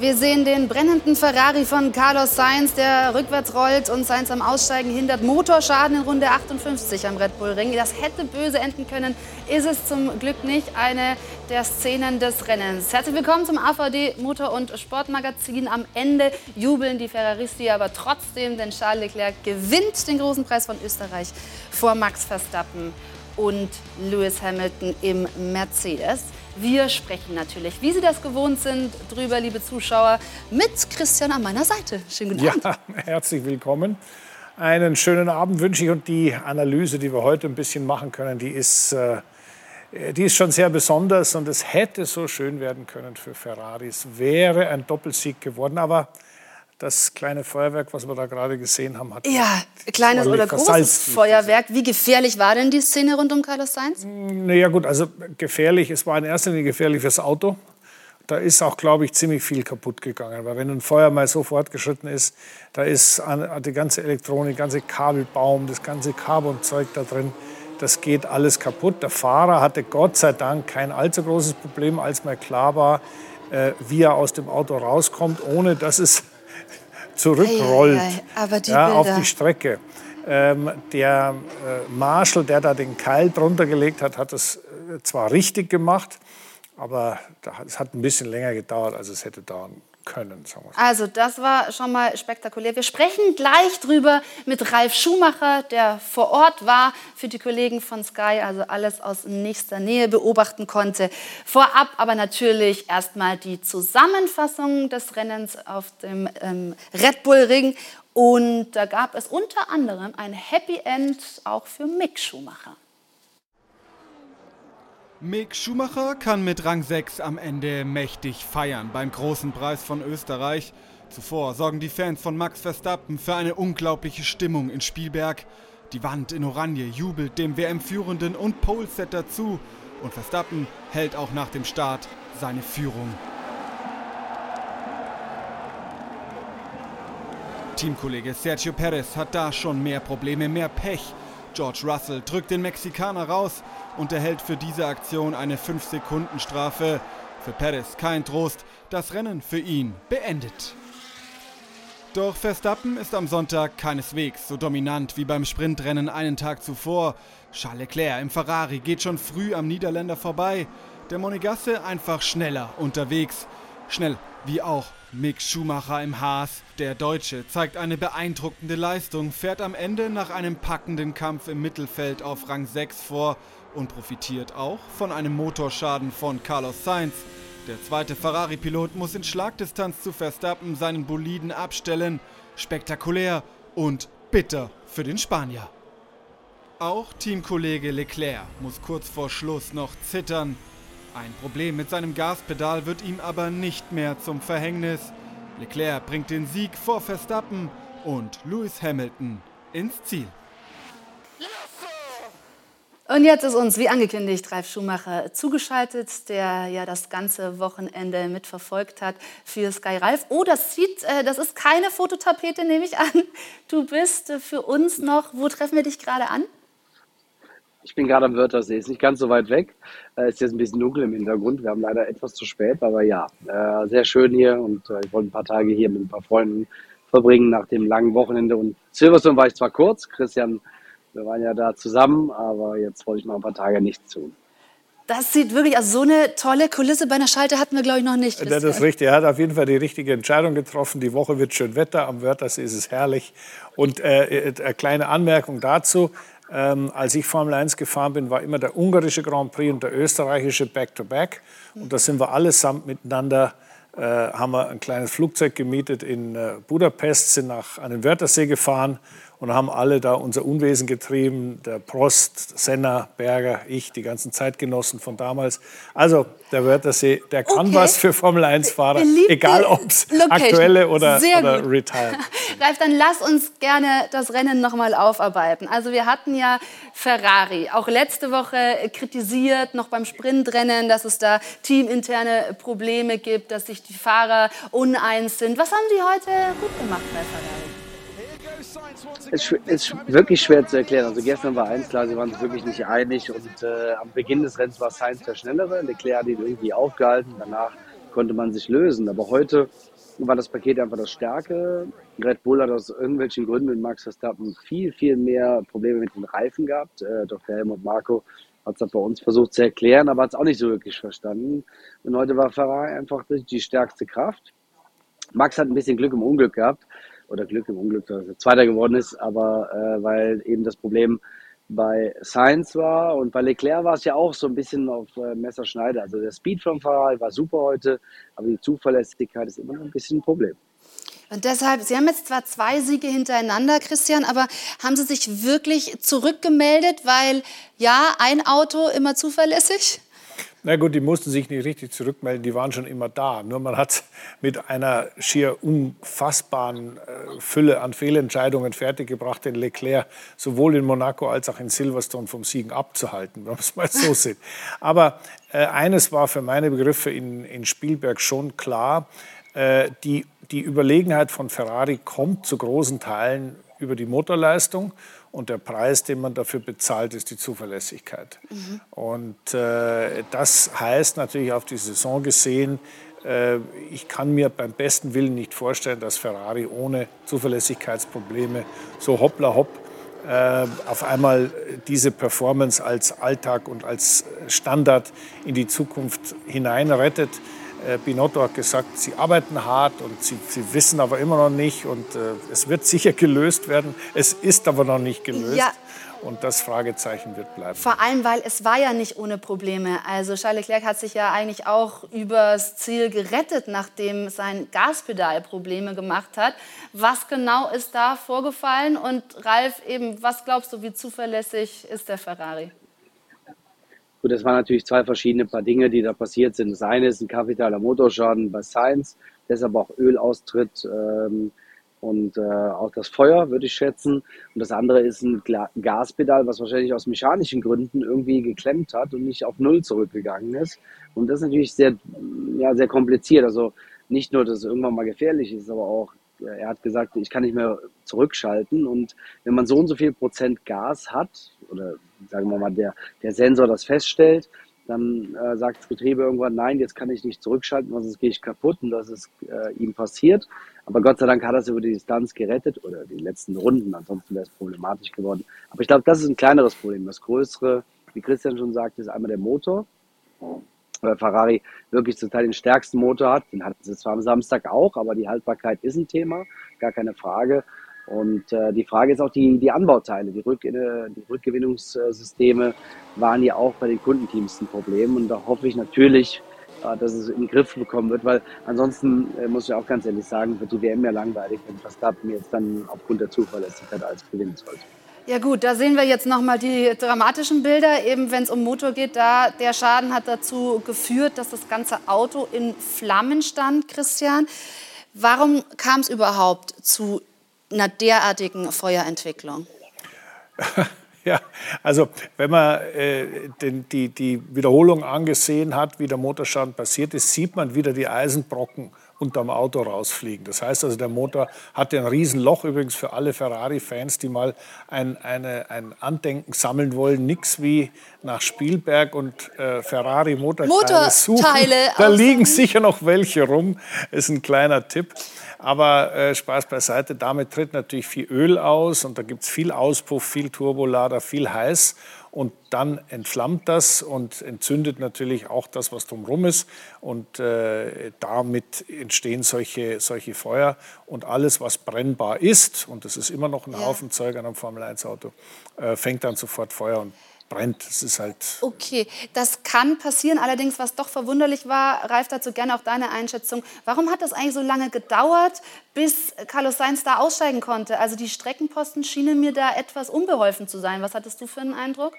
Wir sehen den brennenden Ferrari von Carlos Sainz, der rückwärts rollt und Sainz am Aussteigen hindert. Motorschaden in Runde 58 am Red Bull Ring. Das hätte böse enden können, ist es zum Glück nicht. Eine der Szenen des Rennens. Herzlich willkommen zum AVD Motor- und Sportmagazin. Am Ende jubeln die Ferraristi aber trotzdem, denn Charles Leclerc gewinnt den großen Preis von Österreich vor Max Verstappen und Lewis Hamilton im Mercedes. Wir sprechen natürlich, wie Sie das gewohnt sind, drüber, liebe Zuschauer, mit Christian an meiner Seite. Schönen guten Abend. Ja, herzlich willkommen. Einen schönen Abend wünsche ich und die Analyse, die wir heute ein bisschen machen können, die ist, äh, die ist schon sehr besonders und es hätte so schön werden können für Ferrari. Es wäre ein Doppelsieg geworden, aber das kleine Feuerwerk, was wir da gerade gesehen haben, hat Ja, kleines oder großes Feuerwerk. Wie gefährlich war denn die Szene rund um Carlos Sainz? Naja gut, also gefährlich, es war in erster Linie gefährlich fürs Auto. Da ist auch, glaube ich, ziemlich viel kaputt gegangen. Weil wenn ein Feuer mal so fortgeschritten ist, da ist die ganze Elektronik, der ganze Kabelbaum, das ganze Carbonzeug da drin, das geht alles kaputt. Der Fahrer hatte Gott sei Dank kein allzu großes Problem, als mal klar war, äh, wie er aus dem Auto rauskommt, ohne dass es zurückrollt Ei, ei, ei, die ja, auf die Strecke. Ähm, der äh, Marshall, der da den Keil drunter gelegt hat, hat das äh, zwar richtig gemacht, aber es hat ein bisschen länger gedauert, als es hätte dauern können. Also, das war schon mal spektakulär. Wir sprechen gleich drüber mit Ralf Schumacher, der vor Ort war für die Kollegen von Sky, also alles aus nächster Nähe beobachten konnte. Vorab aber natürlich erstmal die Zusammenfassung des Rennens auf dem ähm, Red Bull Ring. Und da gab es unter anderem ein Happy End auch für Mick Schumacher. Mick Schumacher kann mit Rang 6 am Ende mächtig feiern beim großen Preis von Österreich. Zuvor sorgen die Fans von Max Verstappen für eine unglaubliche Stimmung in Spielberg. Die Wand in Oranje jubelt dem WM-Führenden und Polesetter zu. Und Verstappen hält auch nach dem Start seine Führung. Teamkollege Sergio Perez hat da schon mehr Probleme, mehr Pech. George Russell drückt den Mexikaner raus und erhält für diese Aktion eine 5-Sekunden-Strafe. Für Perez kein Trost, das Rennen für ihn beendet. Doch Verstappen ist am Sonntag keineswegs so dominant wie beim Sprintrennen einen Tag zuvor. Charles Leclerc im Ferrari geht schon früh am Niederländer vorbei. Der Monegasse einfach schneller unterwegs. Schnell wie auch Mick Schumacher im Haas. Der Deutsche zeigt eine beeindruckende Leistung, fährt am Ende nach einem packenden Kampf im Mittelfeld auf Rang 6 vor und profitiert auch von einem Motorschaden von Carlos Sainz. Der zweite Ferrari-Pilot muss in Schlagdistanz zu Verstappen seinen Boliden abstellen. Spektakulär und bitter für den Spanier. Auch Teamkollege Leclerc muss kurz vor Schluss noch zittern. Ein Problem mit seinem Gaspedal wird ihm aber nicht mehr zum Verhängnis. Leclerc bringt den Sieg vor Verstappen und Lewis Hamilton ins Ziel. Und jetzt ist uns, wie angekündigt, Ralf Schumacher zugeschaltet, der ja das ganze Wochenende mitverfolgt hat für Sky Ralf. Oh, das sieht, äh, das ist keine Fototapete, nehme ich an. Du bist äh, für uns noch, wo treffen wir dich gerade an? Ich bin gerade am Wörthersee, ist nicht ganz so weit weg. Äh, ist jetzt ein bisschen dunkel im Hintergrund. Wir haben leider etwas zu spät, aber ja, äh, sehr schön hier und äh, ich wollte ein paar Tage hier mit ein paar Freunden verbringen nach dem langen Wochenende. Und Silverstone war ich zwar kurz, Christian, wir waren ja da zusammen, aber jetzt wollte ich mal ein paar Tage nichts tun. Das sieht wirklich, also so eine tolle Kulisse bei einer Schalte hatten wir, glaube ich, noch nicht. Das ist richtig. Er hat auf jeden Fall die richtige Entscheidung getroffen. Die Woche wird schön Wetter. Am Wörthersee ist es herrlich. Und äh, eine kleine Anmerkung dazu. Ähm, als ich Formel 1 gefahren bin, war immer der ungarische Grand Prix und der österreichische Back-to-Back. Und da sind wir allesamt miteinander, äh, haben wir ein kleines Flugzeug gemietet in äh, Budapest, sind nach an Wörthersee gefahren und haben alle da unser Unwesen getrieben. Der Prost, Senna, Berger, ich, die ganzen Zeitgenossen von damals. Also der Wörthersee, der kann Okay. was für Formel 1-Fahrer, Beliebte egal ob es aktuelle oder, Sehr oder gut. retired. Ralf, dann lass uns gerne das Rennen nochmal aufarbeiten. Also wir hatten ja Ferrari, auch letzte Woche kritisiert, noch beim Sprintrennen, dass es da teaminterne Probleme gibt, dass sich die Fahrer uneins sind. Was haben Sie heute gut gemacht bei Ferrari? Ist, ist wirklich schwer zu erklären. Also gestern war eins klar, sie waren sich wirklich nicht einig und äh, am Beginn des Rennens war Sainz der Schnellere. Leclerc hat ihn irgendwie aufgehalten. Danach konnte man sich lösen. Aber heute war das Paket einfach das Stärke. Red Bull hat aus irgendwelchen Gründen mit Max Verstappen viel, viel mehr Probleme mit den Reifen gehabt. Äh, Dr. Helmut Marco hat es bei uns versucht zu erklären, aber hat es auch nicht so wirklich verstanden. Und heute war Ferrari einfach die stärkste Kraft. Max hat ein bisschen Glück im Unglück gehabt. Oder Glück im Unglück, dass er Zweiter geworden ist, aber äh, weil eben das Problem bei Sainz war und bei Leclerc war es ja auch so ein bisschen auf äh, Messerschneider. Also der Speed von Ferrari war super heute, aber die Zuverlässigkeit ist immer noch ein bisschen ein Problem. Und deshalb, Sie haben jetzt zwar zwei Siege hintereinander, Christian, aber haben Sie sich wirklich zurückgemeldet, weil ja, ein Auto immer zuverlässig? Na gut, die mussten sich nicht richtig zurückmelden, die waren schon immer da. Nur man hat mit einer schier unfassbaren äh, Fülle an Fehlentscheidungen fertiggebracht, den Leclerc sowohl in Monaco als auch in Silverstone vom Siegen abzuhalten, wenn man es mal so sieht. Aber äh, eines war für meine Begriffe in, in Spielberg schon klar, äh, die, die Überlegenheit von Ferrari kommt zu großen Teilen über die Motorleistung und der Preis, den man dafür bezahlt, ist die Zuverlässigkeit. Mhm. Und äh, das heißt natürlich auf die Saison gesehen, äh, ich kann mir beim besten Willen nicht vorstellen, dass Ferrari ohne Zuverlässigkeitsprobleme so hoppla hopp äh, auf einmal diese Performance als Alltag und als Standard in die Zukunft hineinrettet. Äh, Binotto hat gesagt, sie arbeiten hart und sie, sie wissen aber immer noch nicht und äh, es wird sicher gelöst werden. Es ist aber noch nicht gelöst. Ja. Und das Fragezeichen wird bleiben. Vor allem, weil es war ja nicht ohne Probleme. Also Charles Leclerc hat sich ja eigentlich auch übers Ziel gerettet, nachdem sein Gaspedal Probleme gemacht hat. Was genau ist da vorgefallen? Und Ralf, eben, was glaubst du, wie zuverlässig ist der Ferrari? Gut, das waren natürlich zwei verschiedene paar Dinge, die da passiert sind. Das eine ist ein kapitaler Motorschaden bei Science, deshalb auch Ölaustritt ähm, und äh, auch das Feuer, würde ich schätzen. Und das andere ist ein Gaspedal, was wahrscheinlich aus mechanischen Gründen irgendwie geklemmt hat und nicht auf Null zurückgegangen ist. Und das ist natürlich sehr, ja, sehr kompliziert. Also nicht nur, dass es irgendwann mal gefährlich ist, aber auch er hat gesagt, ich kann nicht mehr zurückschalten. Und wenn man so und so viel Prozent Gas hat, oder sagen wir mal, der, der Sensor das feststellt, dann äh, sagt das Getriebe irgendwann, nein, jetzt kann ich nicht zurückschalten, sonst gehe ich kaputt und das ist äh, ihm passiert. Aber Gott sei Dank hat er es über die Distanz gerettet oder die letzten Runden, ansonsten wäre es problematisch geworden. Aber ich glaube, das ist ein kleineres Problem. Das größere, wie Christian schon sagte, ist einmal der Motor weil Ferrari wirklich zum Teil den stärksten Motor hat. Den hatten sie zwar am Samstag auch, aber die Haltbarkeit ist ein Thema, gar keine Frage. Und äh, die Frage ist auch die, die Anbauteile, die, Rück, äh, die Rückgewinnungssysteme waren ja auch bei den Kundenteams ein Problem. Und da hoffe ich natürlich, äh, dass es in den Griff bekommen wird, weil ansonsten äh, muss ich auch ganz ehrlich sagen, wird die WM ja langweilig, wenn Verstappen jetzt dann aufgrund der Zuverlässigkeit als gewinnen sollte. Ja gut, da sehen wir jetzt noch mal die dramatischen Bilder. Eben wenn es um Motor geht, da der Schaden hat dazu geführt, dass das ganze Auto in Flammen stand. Christian, warum kam es überhaupt zu einer derartigen Feuerentwicklung? Ja, also wenn man äh, den, die, die Wiederholung angesehen hat, wie der Motorschaden passiert ist, sieht man wieder die Eisenbrocken unterm Auto rausfliegen. Das heißt also, der Motor hatte ein Riesenloch, übrigens für alle Ferrari-Fans, die mal ein, eine, ein Andenken sammeln wollen. Nix wie nach Spielberg und äh, Ferrari-Motorteile Motorteile suchen. Da liegen sicher noch welche rum, ist ein kleiner Tipp. Aber äh, Spaß beiseite, damit tritt natürlich viel Öl aus und da gibt es viel Auspuff, viel Turbolader, viel heiß und dann entflammt das und entzündet natürlich auch das, was drumherum ist. Und äh, damit entstehen solche, solche Feuer. Und alles, was brennbar ist, und das ist immer noch ein ja. Haufen Zeug an einem Formel-1-Auto, äh, fängt dann sofort Feuer und brennt. Das ist halt. Okay, das kann passieren. Allerdings, was doch verwunderlich war, Ralf, dazu gerne auch deine Einschätzung. Warum hat das eigentlich so lange gedauert, bis Carlos Sainz da aussteigen konnte? Also die Streckenposten schienen mir da etwas unbeholfen zu sein. Was hattest du für einen Eindruck?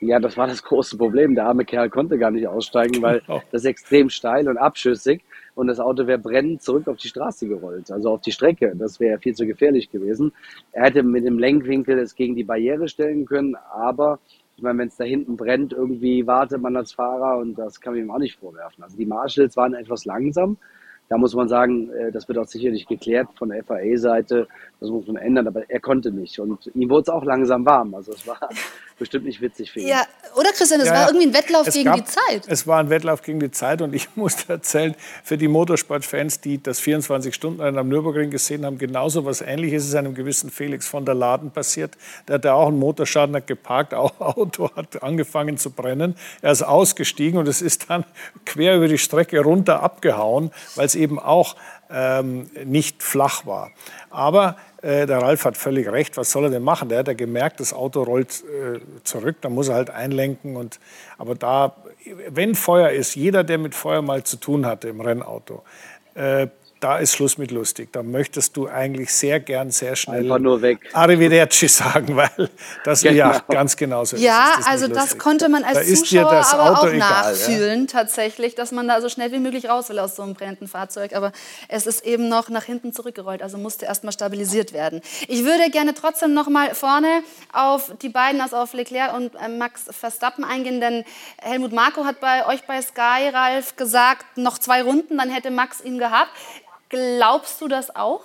Ja, das war das große Problem. Der arme Kerl konnte gar nicht aussteigen, weil genau. das extrem steil und abschüssig und das Auto wäre brennend zurück auf die Straße gerollt, also auf die Strecke. Das wäre viel zu gefährlich gewesen. Er hätte mit dem Lenkwinkel es gegen die Barriere stellen können, aber ich meine, wenn es da hinten brennt, irgendwie wartet man als Fahrer und das kann man ihm auch nicht vorwerfen. Also die Marshalls waren etwas langsam. Da muss man sagen, äh, das wird auch sicherlich geklärt von der FAA-Seite. Das muss man ändern, aber er konnte nicht. Und ihm wurde es auch langsam warm. Also es war bestimmt nicht witzig für ihn. Ja, oder Christian, es ja, war irgendwie ein Wettlauf gegen gab, die Zeit. Es war ein Wettlauf gegen die Zeit und ich muss erzählen, für die Motorsportfans, die das 24-Stunden-Rennen am Nürburgring gesehen haben, genauso was Ähnliches ist einem gewissen Felix von der Laden passiert. Der hatte auch einen Motorschaden, hat geparkt, auch Auto hat angefangen zu brennen. Er ist ausgestiegen und es ist dann quer über die Strecke runter abgehauen, weil es eben auch ähm, nicht flach war. Aber äh, der Ralf hat völlig recht. Was soll er denn machen? Der hat ja gemerkt, das Auto rollt äh, zurück. Da muss er halt einlenken. Und, aber da, wenn Feuer ist, jeder, der mit Feuer mal zu tun hatte im Rennauto, äh, da ist Schluss mit lustig. Da möchtest du eigentlich sehr gern, sehr schnell Einfach nur weg. Arrivederci sagen, weil das genau. ja ganz genauso ist. Ja, also das konnte man als da Zuschauer aber Auto auch egal, nachfühlen, ja? tatsächlich, dass man da so schnell wie möglich raus will aus so einem brennenden Fahrzeug. Aber es ist eben noch nach hinten zurückgerollt, also musste erst mal stabilisiert werden. Ich würde gerne trotzdem noch mal vorne auf die beiden, also auf Leclerc und äh, Max Verstappen eingehen, denn Helmut Marko hat bei euch bei Sky, Ralf, gesagt, noch zwei Runden, dann hätte Max ihn gehabt. Glaubst du das auch?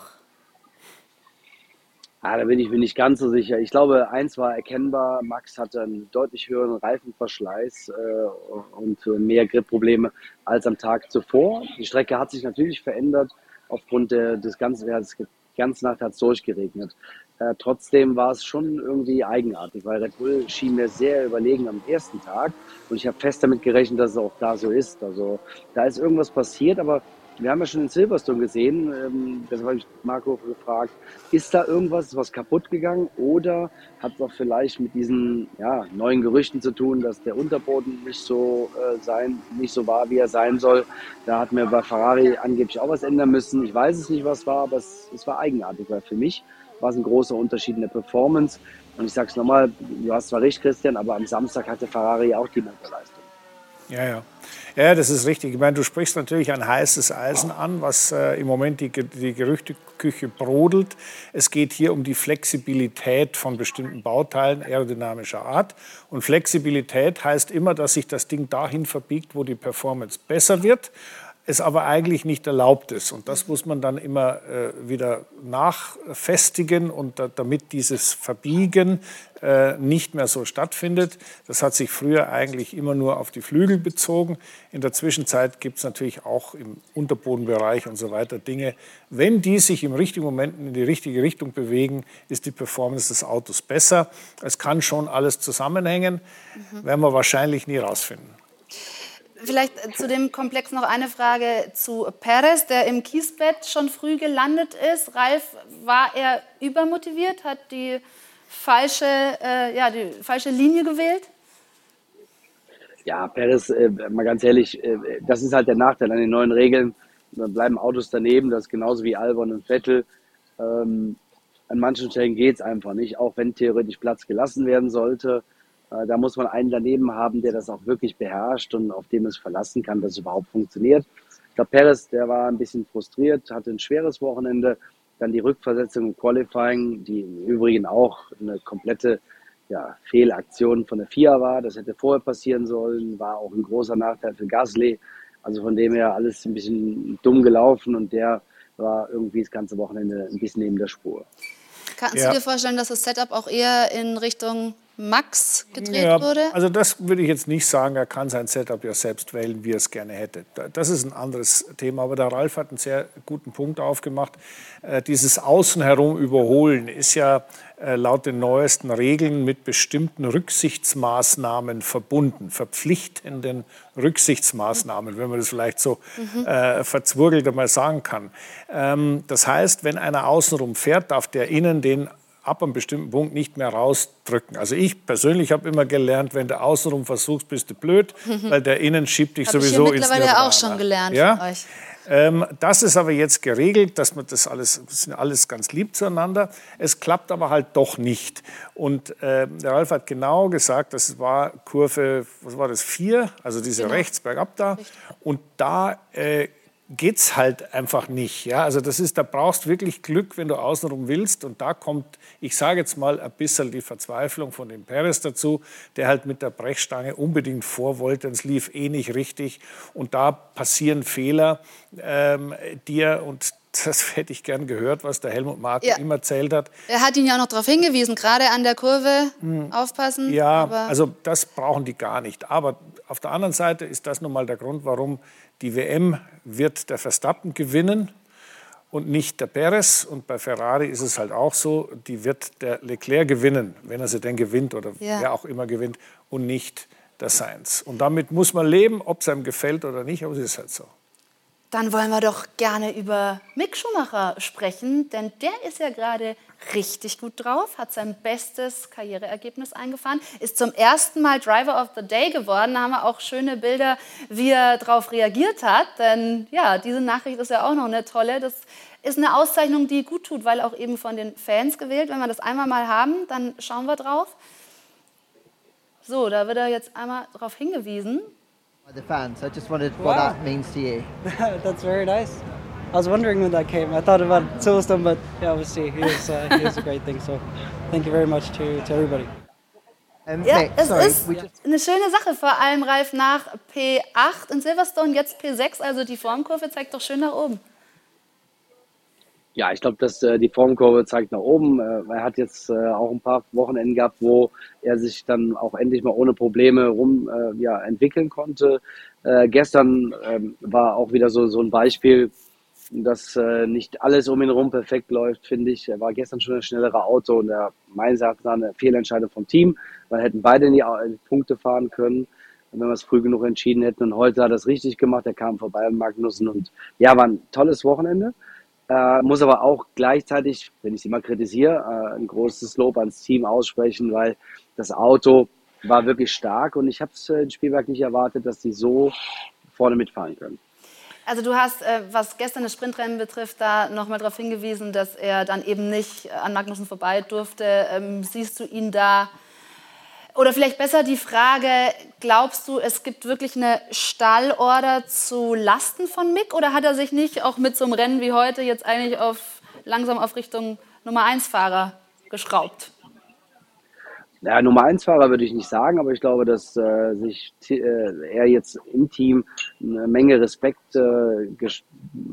Ah, da bin ich mir nicht ganz so sicher. Ich glaube, eins war erkennbar, Max hatte einen deutlich höheren Reifenverschleiß äh, und mehr Gripprobleme als am Tag zuvor. Die Strecke hat sich natürlich verändert aufgrund der, des ganzen, ja, die ganze Nacht hat es durchgeregnet. Äh, trotzdem war es schon irgendwie eigenartig, weil Red Bull schien mir sehr überlegen am ersten Tag und ich habe fest damit gerechnet, dass es auch da so ist. Also da ist irgendwas passiert, aber wir haben ja schon in Silverstone gesehen, ähm, das habe ich Marco gefragt, ist da irgendwas, was kaputt gegangen oder hat es auch vielleicht mit diesen ja, neuen Gerüchten zu tun, dass der Unterboden nicht so äh, sein, nicht so war, wie er sein soll. Da hat mir bei Ferrari angeblich auch was ändern müssen. Ich weiß es nicht, was war, aber es, es war eigenartig, weil für mich war es ein großer Unterschied in der Performance. Und ich sage es nochmal, du hast zwar recht, Christian, aber am Samstag hatte Ferrari auch die Motorleistung. Ja, ja. Ja, das ist richtig. Ich meine, du sprichst natürlich ein heißes Eisen an, was äh, im Moment die, die Gerüchteküche brodelt. Es geht hier um die Flexibilität von bestimmten Bauteilen aerodynamischer Art. Und Flexibilität heißt immer, dass sich das Ding dahin verbiegt, wo die Performance besser wird es aber eigentlich nicht erlaubt ist. Und das muss man dann immer äh, wieder nachfestigen und da, damit dieses Verbiegen äh, nicht mehr so stattfindet. Das hat sich früher eigentlich immer nur auf die Flügel bezogen. In der Zwischenzeit gibt es natürlich auch im Unterbodenbereich und so weiter Dinge. Wenn die sich im richtigen Moment in die richtige Richtung bewegen, ist die Performance des Autos besser. Es kann schon alles zusammenhängen, mhm. werden wir wahrscheinlich nie rausfinden. Vielleicht zu dem Komplex noch eine Frage zu Perez, der im Kiesbett schon früh gelandet ist. Ralf, war er übermotiviert, hat die falsche, äh, ja, die falsche Linie gewählt? Ja, Perez, äh, mal ganz ehrlich, äh, das ist halt der Nachteil an den neuen Regeln. Da bleiben Autos daneben, das ist genauso wie Albon und Vettel. Ähm, an manchen Stellen geht es einfach nicht, auch wenn theoretisch Platz gelassen werden sollte. Äh, da muss man einen daneben haben, der das auch wirklich beherrscht und auf dem es verlassen kann, dass es überhaupt funktioniert. Ich glaube, Perez, der war ein bisschen frustriert, hatte ein schweres Wochenende. Dann die Rückversetzung im Qualifying, die im Übrigen auch eine komplette ja, Fehlaktion von der FIA war. Das hätte vorher passieren sollen, war auch ein großer Nachteil für Gasly. Also von dem her alles ein bisschen dumm gelaufen und der war irgendwie das ganze Wochenende ein bisschen neben der Spur. Kannst ja. du dir vorstellen, dass das Setup auch eher in Richtung Max gedreht ja, wurde? Also das würde ich jetzt nicht sagen. Er kann sein Setup ja selbst wählen, wie er es gerne hätte. Das ist ein anderes Thema. Aber der Ralf hat einen sehr guten Punkt aufgemacht. Äh, dieses Außenherum überholen ist ja äh, laut den neuesten Regeln mit bestimmten Rücksichtsmaßnahmen verbunden, verpflichtenden Rücksichtsmaßnahmen, wenn man das vielleicht so mhm. äh, verzwurgelt einmal sagen kann. Ähm, das heißt, wenn einer außenrum fährt, darf der innen den ab einem bestimmten Punkt nicht mehr rausdrücken. Also ich persönlich habe immer gelernt, wenn du außenrum versuchst, bist du blöd, weil der innen schiebt dich sowieso ins Nirvana. mittlerweile auch schon gelernt ja? von euch. Ähm, das ist aber jetzt geregelt, dass man das alles, das sind alles ganz lieb zueinander. Es klappt aber halt doch nicht. Und äh, der Ralf hat genau gesagt, das war Kurve, was war das, vier, also diese genau. rechts bergab da. Und da äh, geht's halt einfach nicht. Ja? Also das ist, da brauchst wirklich Glück, wenn du außenrum willst. Und da kommt, ich sage jetzt mal, ein bisschen die Verzweiflung von dem Perez dazu, der halt mit der Brechstange unbedingt vor wollte. Es lief eh nicht richtig. Und da passieren Fehler, ähm, die er, und das hätte ich gern gehört, was der Helmut Marko ja. immer erzählt hat. Er hat ihn ja auch noch darauf hingewiesen, gerade an der Kurve hm. aufpassen. Ja, also das brauchen die gar nicht. Aber auf der anderen Seite ist das nun mal der Grund, warum die WM wird der Verstappen gewinnen und nicht der Perez. Und bei Ferrari ist es halt auch so, die wird der Leclerc gewinnen, wenn er sie denn gewinnt oder ja. wer auch immer gewinnt und nicht der Sainz. Und damit muss man leben, ob es einem gefällt oder nicht, aber es ist halt so. Dann wollen wir doch gerne über Mick Schumacher sprechen, denn der ist ja gerade richtig gut drauf, hat sein bestes Karriereergebnis eingefahren, ist zum ersten Mal Driver of the Day geworden. Da haben wir auch schöne Bilder, wie er darauf reagiert hat. Denn ja, diese Nachricht ist ja auch noch eine tolle. Das ist eine Auszeichnung, die gut tut, weil auch eben von den Fans gewählt. Wenn wir das einmal mal haben, dann schauen wir drauf. So, da wird er jetzt einmal darauf hingewiesen. The fans. I just wondered what wow. that means to you. That's very nice. I was wondering when that came. I thought about Silverstone, but yeah, obviously he was, uh, he was a great thing. So thank you very much to, to everybody. Um, ja, Nick, es sorry, ist eine schöne Sache, vor allem Ralf nach P8 in Silverstone, jetzt P6, also die Formkurve zeigt doch schön nach oben. Ja, ich glaube, dass äh, die Formkurve zeigt nach oben. Äh, er hat jetzt äh, auch ein paar Wochenenden gehabt, wo er sich dann auch endlich mal ohne Probleme rum äh, ja, entwickeln konnte. Äh, gestern ähm, war auch wieder so, so ein Beispiel, dass äh, nicht alles um ihn herum perfekt läuft, finde ich. Er war gestern schon ein schnellerer Auto und er meines Erachtens eine Fehlentscheidung vom Team, weil hätten beide in die, in die Punkte fahren können wenn wir es früh genug entschieden hätten. Und heute hat er es richtig gemacht. Er kam vorbei an Magnussen und ja, war ein tolles Wochenende. Äh, muss aber auch gleichzeitig, wenn ich sie mal kritisiere, äh, ein großes Lob ans Team aussprechen, weil das Auto war wirklich stark und ich habe es äh, im Spielwerk nicht erwartet, dass sie so vorne mitfahren können. Also du hast, äh, was gestern das Sprintrennen betrifft, da nochmal darauf hingewiesen, dass er dann eben nicht an Magnussen vorbei durfte. Ähm, siehst du ihn da oder vielleicht besser die Frage, glaubst du, es gibt wirklich eine Stallorder zu Lasten von Mick oder hat er sich nicht auch mit so einem Rennen wie heute jetzt eigentlich auf, langsam auf Richtung Nummer 1 Fahrer geschraubt? Ja, Nummer 1 Fahrer würde ich nicht sagen, aber ich glaube, dass äh, sich äh, er jetzt im Team eine Menge Respekt äh,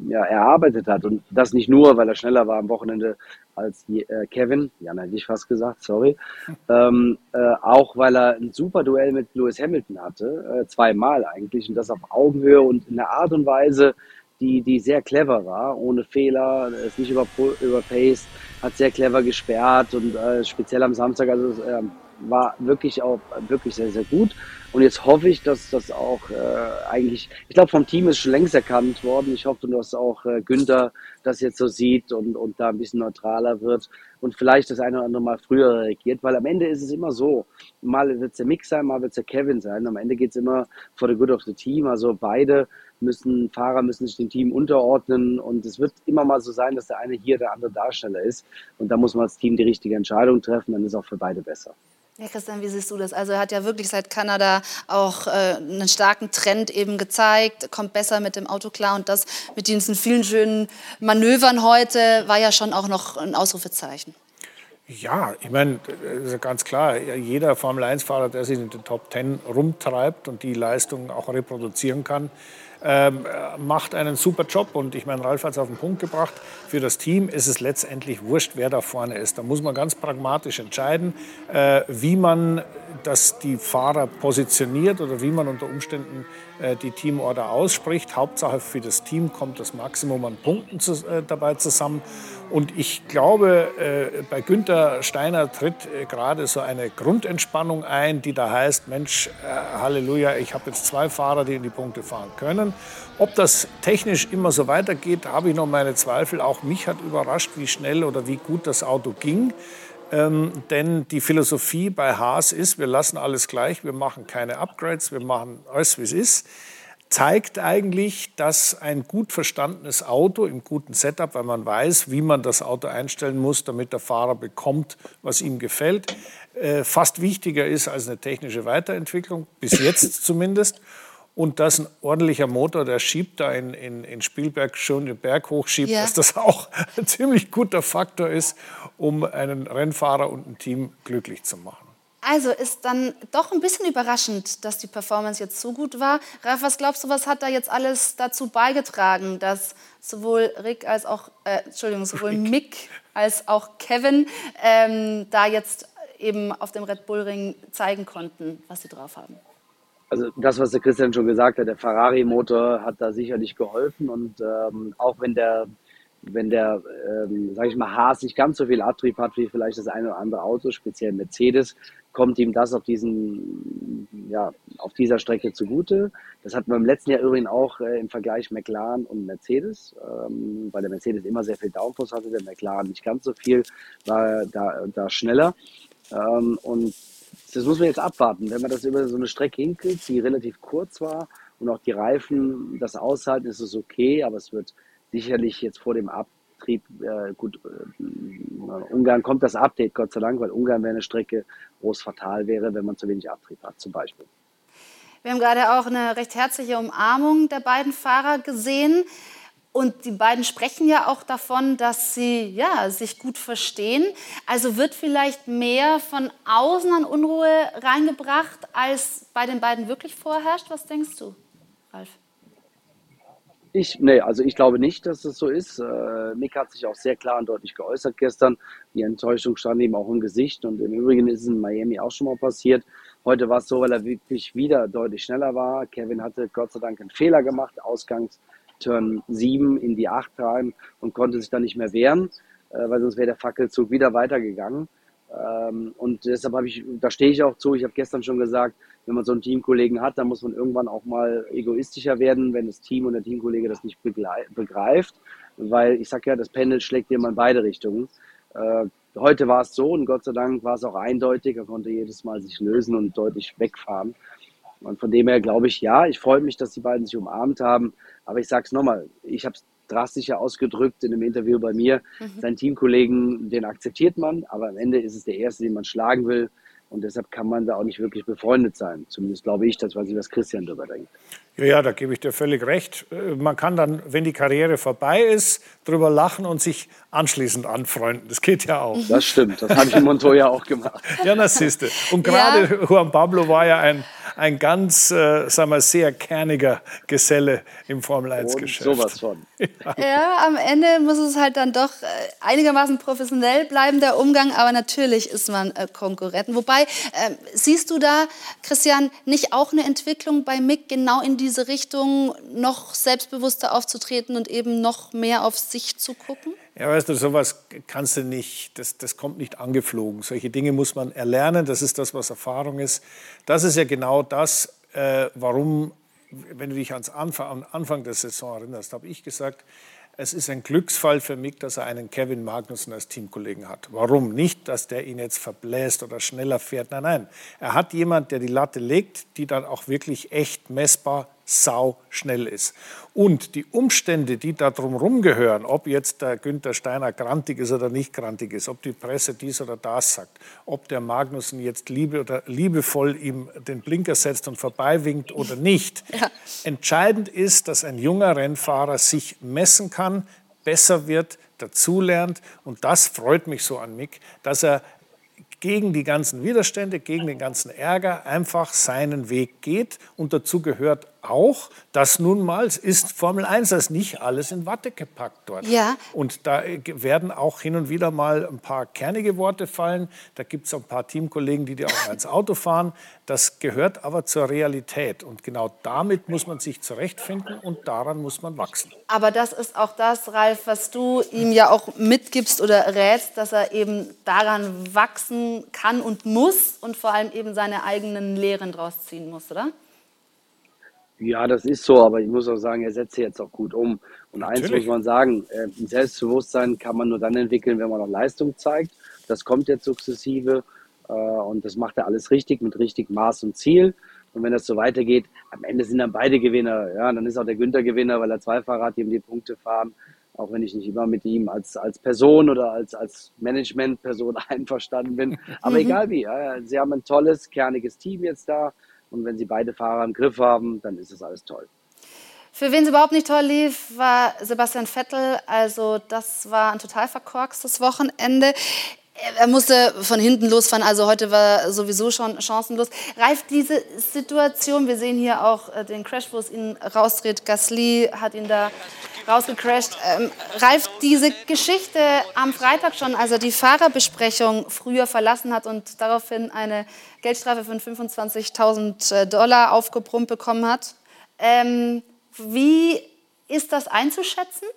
ja, erarbeitet hat. Und das nicht nur, weil er schneller war am Wochenende als äh, Kevin, Jan hätte ich fast gesagt, sorry, ähm, äh, auch weil er ein super Duell mit Lewis Hamilton hatte, äh, zweimal eigentlich, und das auf Augenhöhe und in einer Art und Weise, die, die sehr clever war, ohne Fehler, ist nicht überpaced, hat sehr clever gesperrt und äh, speziell am Samstag, also äh, war wirklich auch wirklich sehr, sehr gut. Und jetzt hoffe ich, dass das auch äh, eigentlich, ich glaube, vom Team ist schon längst erkannt worden. Ich hoffe, dass auch äh, Günther das jetzt so sieht und, und da ein bisschen neutraler wird und vielleicht das eine oder andere Mal früher reagiert, weil am Ende ist es immer so. Mal wird es der Mick sein, mal wird es der Kevin sein. Am Ende geht es immer for the good of the team. Also beide müssen, Fahrer müssen sich dem Team unterordnen und es wird immer mal so sein, dass der eine hier, der andere Darsteller ist. Und da muss man als Team die richtige Entscheidung treffen, dann ist auch für beide besser. Ja, Christian, wie siehst du das? Also er hat ja wirklich seit Kanada auch äh, einen starken Trend eben gezeigt, kommt besser mit dem Auto klar und das mit diesen vielen schönen Manövern heute war ja schon auch noch ein Ausrufezeichen. Ja, ich meine, ist ja ganz klar, jeder Formel-1-Fahrer, der sich in den Top Ten rumtreibt und die Leistung auch reproduzieren kann, ähm, macht einen super Job. Und ich meine, Ralf hat es auf den Punkt gebracht. Für das Team ist es letztendlich wurscht, wer da vorne ist. Da muss man ganz pragmatisch entscheiden, äh, wie man das die Fahrer positioniert oder wie man unter Umständen äh, die Teamorder ausspricht. Hauptsache für das Team kommt das Maximum an Punkten zu, äh, dabei zusammen. Und ich glaube, äh, bei Günther Steiner tritt äh, gerade so eine Grundentspannung ein, die da heißt, Mensch, äh, Halleluja, ich habe jetzt zwei Fahrer, die in die Punkte fahren können. Ob das technisch immer so weitergeht, habe ich noch meine Zweifel. Auch mich hat überrascht, wie schnell oder wie gut das Auto ging. Ähm, denn die Philosophie bei Haas ist, wir lassen alles gleich, wir machen keine Upgrades, wir machen alles, wie es ist zeigt eigentlich, dass ein gut verstandenes Auto im guten Setup, weil man weiß, wie man das Auto einstellen muss, damit der Fahrer bekommt, was ihm gefällt, äh, fast wichtiger ist als eine technische Weiterentwicklung, bis jetzt zumindest. und dass ein ordentlicher Motor, der schiebt da in, in, in Spielberg schon den Berg hochschiebt, Ja. dass das auch ein ziemlich guter Faktor ist, um einen Rennfahrer und ein Team glücklich zu machen. Also ist dann doch ein bisschen überraschend, dass die Performance jetzt so gut war. Ralf, was glaubst du, was hat da jetzt alles dazu beigetragen, dass sowohl Rick als auch, äh, Entschuldigung, sowohl Mick als auch Kevin ähm, da jetzt eben auf dem Red Bull Ring zeigen konnten, was sie drauf haben? Also das, was der Christian schon gesagt hat, der Ferrari-Motor hat da sicherlich geholfen und ähm, auch wenn der, wenn der, ähm, sage ich mal, Haas nicht ganz so viel Abtrieb hat wie vielleicht das eine oder andere Auto, speziell Mercedes, kommt ihm das auf diesen, ja, auf dieser Strecke zugute. Das hatten wir im letzten Jahr übrigens auch äh, im Vergleich McLaren und Mercedes, ähm, weil der Mercedes immer sehr viel Downforce hatte, der McLaren nicht ganz so viel, war da, da schneller. Ähm, und das muss man jetzt abwarten. Wenn man das über so eine Strecke hinkriegt, die relativ kurz war und auch die Reifen das aushalten, ist es okay, aber es wird sicherlich jetzt vor dem Abtrieb, äh, gut, äh, Ungarn kommt das Update, Gott sei Dank, weil Ungarn wäre eine Strecke, wo es fatal wäre, wenn man zu wenig Abtrieb hat, zum Beispiel. Wir haben gerade auch eine recht herzliche Umarmung der beiden Fahrer gesehen. Und die beiden sprechen ja auch davon, dass sie ja, sich gut verstehen. Also wird vielleicht mehr von außen an Unruhe reingebracht, als bei den beiden wirklich vorherrscht. Was denkst du, Ralf? Ich, nee, also ich glaube nicht, dass es so ist. Äh, Mick hat sich auch sehr klar und deutlich geäußert gestern. Die Enttäuschung stand ihm auch im Gesicht und im Übrigen ist es in Miami auch schon mal passiert. Heute war es so, weil er wirklich wieder deutlich schneller war. Kevin hatte Gott sei Dank einen Fehler gemacht, Ausgangs Turn 7 in die 8 rein und konnte sich dann nicht mehr wehren, äh, weil sonst wäre der Fackelzug wieder weitergegangen. Ähm, und deshalb habe ich, da stehe ich auch zu, ich habe gestern schon gesagt, wenn man so einen Teamkollegen hat, dann muss man irgendwann auch mal egoistischer werden, wenn das Team und der Teamkollege das nicht begreift. Weil ich sage ja, das Pendel schlägt immer in beide Richtungen. Äh, heute war es so und Gott sei Dank war es auch eindeutig. Er konnte jedes Mal sich lösen und deutlich wegfahren. Und von dem her glaube ich, ja, ich freue mich, dass die beiden sich umarmt haben. Aber ich sage es nochmal, ich habe es drastischer ausgedrückt in einem Interview bei mir. Seinen Teamkollegen, den akzeptiert man, aber am Ende ist es der Erste, den man schlagen will. Und deshalb kann man da auch nicht wirklich befreundet sein. Zumindest glaube ich, das weiß ich, was Christian darüber denkt. Ja, ja, da gebe ich dir völlig recht. Äh, Man kann dann, wenn die Karriere vorbei ist, drüber lachen und sich anschließend anfreunden. Das geht ja auch. Das stimmt, das habe ich in Montoya auch gemacht. Ja, das siehst du. Und gerade Juan Pablo war ja ein, ein ganz, äh, sagen wir, sehr kerniger Geselle im Und Formel-1-Geschäft. sowas von. Ja, am Ende muss es halt dann doch äh, einigermaßen professionell bleiben, der Umgang. Aber natürlich ist man äh, Konkurrenten. Wobei, äh, siehst du da, Christian, nicht auch eine Entwicklung bei Mick genau in diese Richtung, noch selbstbewusster aufzutreten und eben noch mehr auf sich zu gucken? Ja, weißt du, sowas kannst du nicht, das, das kommt nicht angeflogen. Solche Dinge muss man erlernen, das ist das, was Erfahrung ist. Das ist ja genau das, äh, warum, wenn du dich ans Anfang, am Anfang der Saison erinnerst, habe ich gesagt, es ist ein Glücksfall für Mick, dass er einen Kevin Magnussen als Teamkollegen hat. Warum? Nicht, dass der ihn jetzt verbläst oder schneller fährt. Nein, nein. Er hat jemand, der die Latte legt, die dann auch wirklich echt messbar sau schnell ist. Und die Umstände, die da drumherum gehören, ob jetzt der Günther Steiner grantig ist oder nicht grantig ist, ob die Presse dies oder das sagt, ob der Magnussen jetzt liebe oder liebevoll ihm den Blinker setzt und vorbeiwinkt oder nicht. Entscheidend ist, dass ein junger Rennfahrer sich messen kann, besser wird, dazulernt. Und das freut mich so an Mick, dass er gegen die ganzen Widerstände, gegen den ganzen Ärger einfach seinen Weg geht. Und dazu gehört auch, dass nun mal, ist Formel 1, das ist nicht alles in Watte gepackt dort. Ja. Und da äh, werden auch hin und wieder mal ein paar kernige Worte fallen. Da gibt es auch ein paar Teamkollegen, die dir auch mal ins Auto fahren. Das gehört aber zur Realität. Und genau damit muss man sich zurechtfinden und daran muss man wachsen. Aber das ist auch das, Ralf, was du ihm ja auch mitgibst oder rätst, dass er eben daran wachsen kann und muss und vor allem eben seine eigenen Lehren draus ziehen muss, oder? Ja, das ist so, aber ich muss auch sagen, er setzt sich jetzt auch gut um. Und eins Natürlich. muss man sagen, äh, ein Selbstbewusstsein kann man nur dann entwickeln, wenn man auch Leistung zeigt. Das kommt jetzt sukzessive äh, und das macht er alles richtig, mit richtig Maß und Ziel. Und wenn das so weitergeht, am Ende sind dann beide Gewinner. Ja, dann ist auch der Günther Gewinner, weil er zwei Fahrer hat, die um die Punkte fahren. Auch wenn ich nicht immer mit ihm als, als Person oder als, als Managementperson einverstanden bin. Aber egal wie, ja, sie haben ein tolles, kerniges Team jetzt da. Und wenn sie beide Fahrer im Griff haben, dann ist das alles toll. Für wen es überhaupt nicht toll lief, war Sebastian Vettel. Also das war ein total verkorkstes Wochenende. Er musste von hinten losfahren, also heute war sowieso schon chancenlos. Reift diese Situation, wir sehen hier auch äh, den Crash, wo es ihn rausdreht, Gasly hat ihn da rausgecrashed. Ähm, reift diese Geschichte am Freitag schon, als er die Fahrerbesprechung früher verlassen hat und daraufhin eine Geldstrafe von 25.000 äh, Dollar aufgebrummt bekommen hat? Ähm, wie ist das einzuschätzen?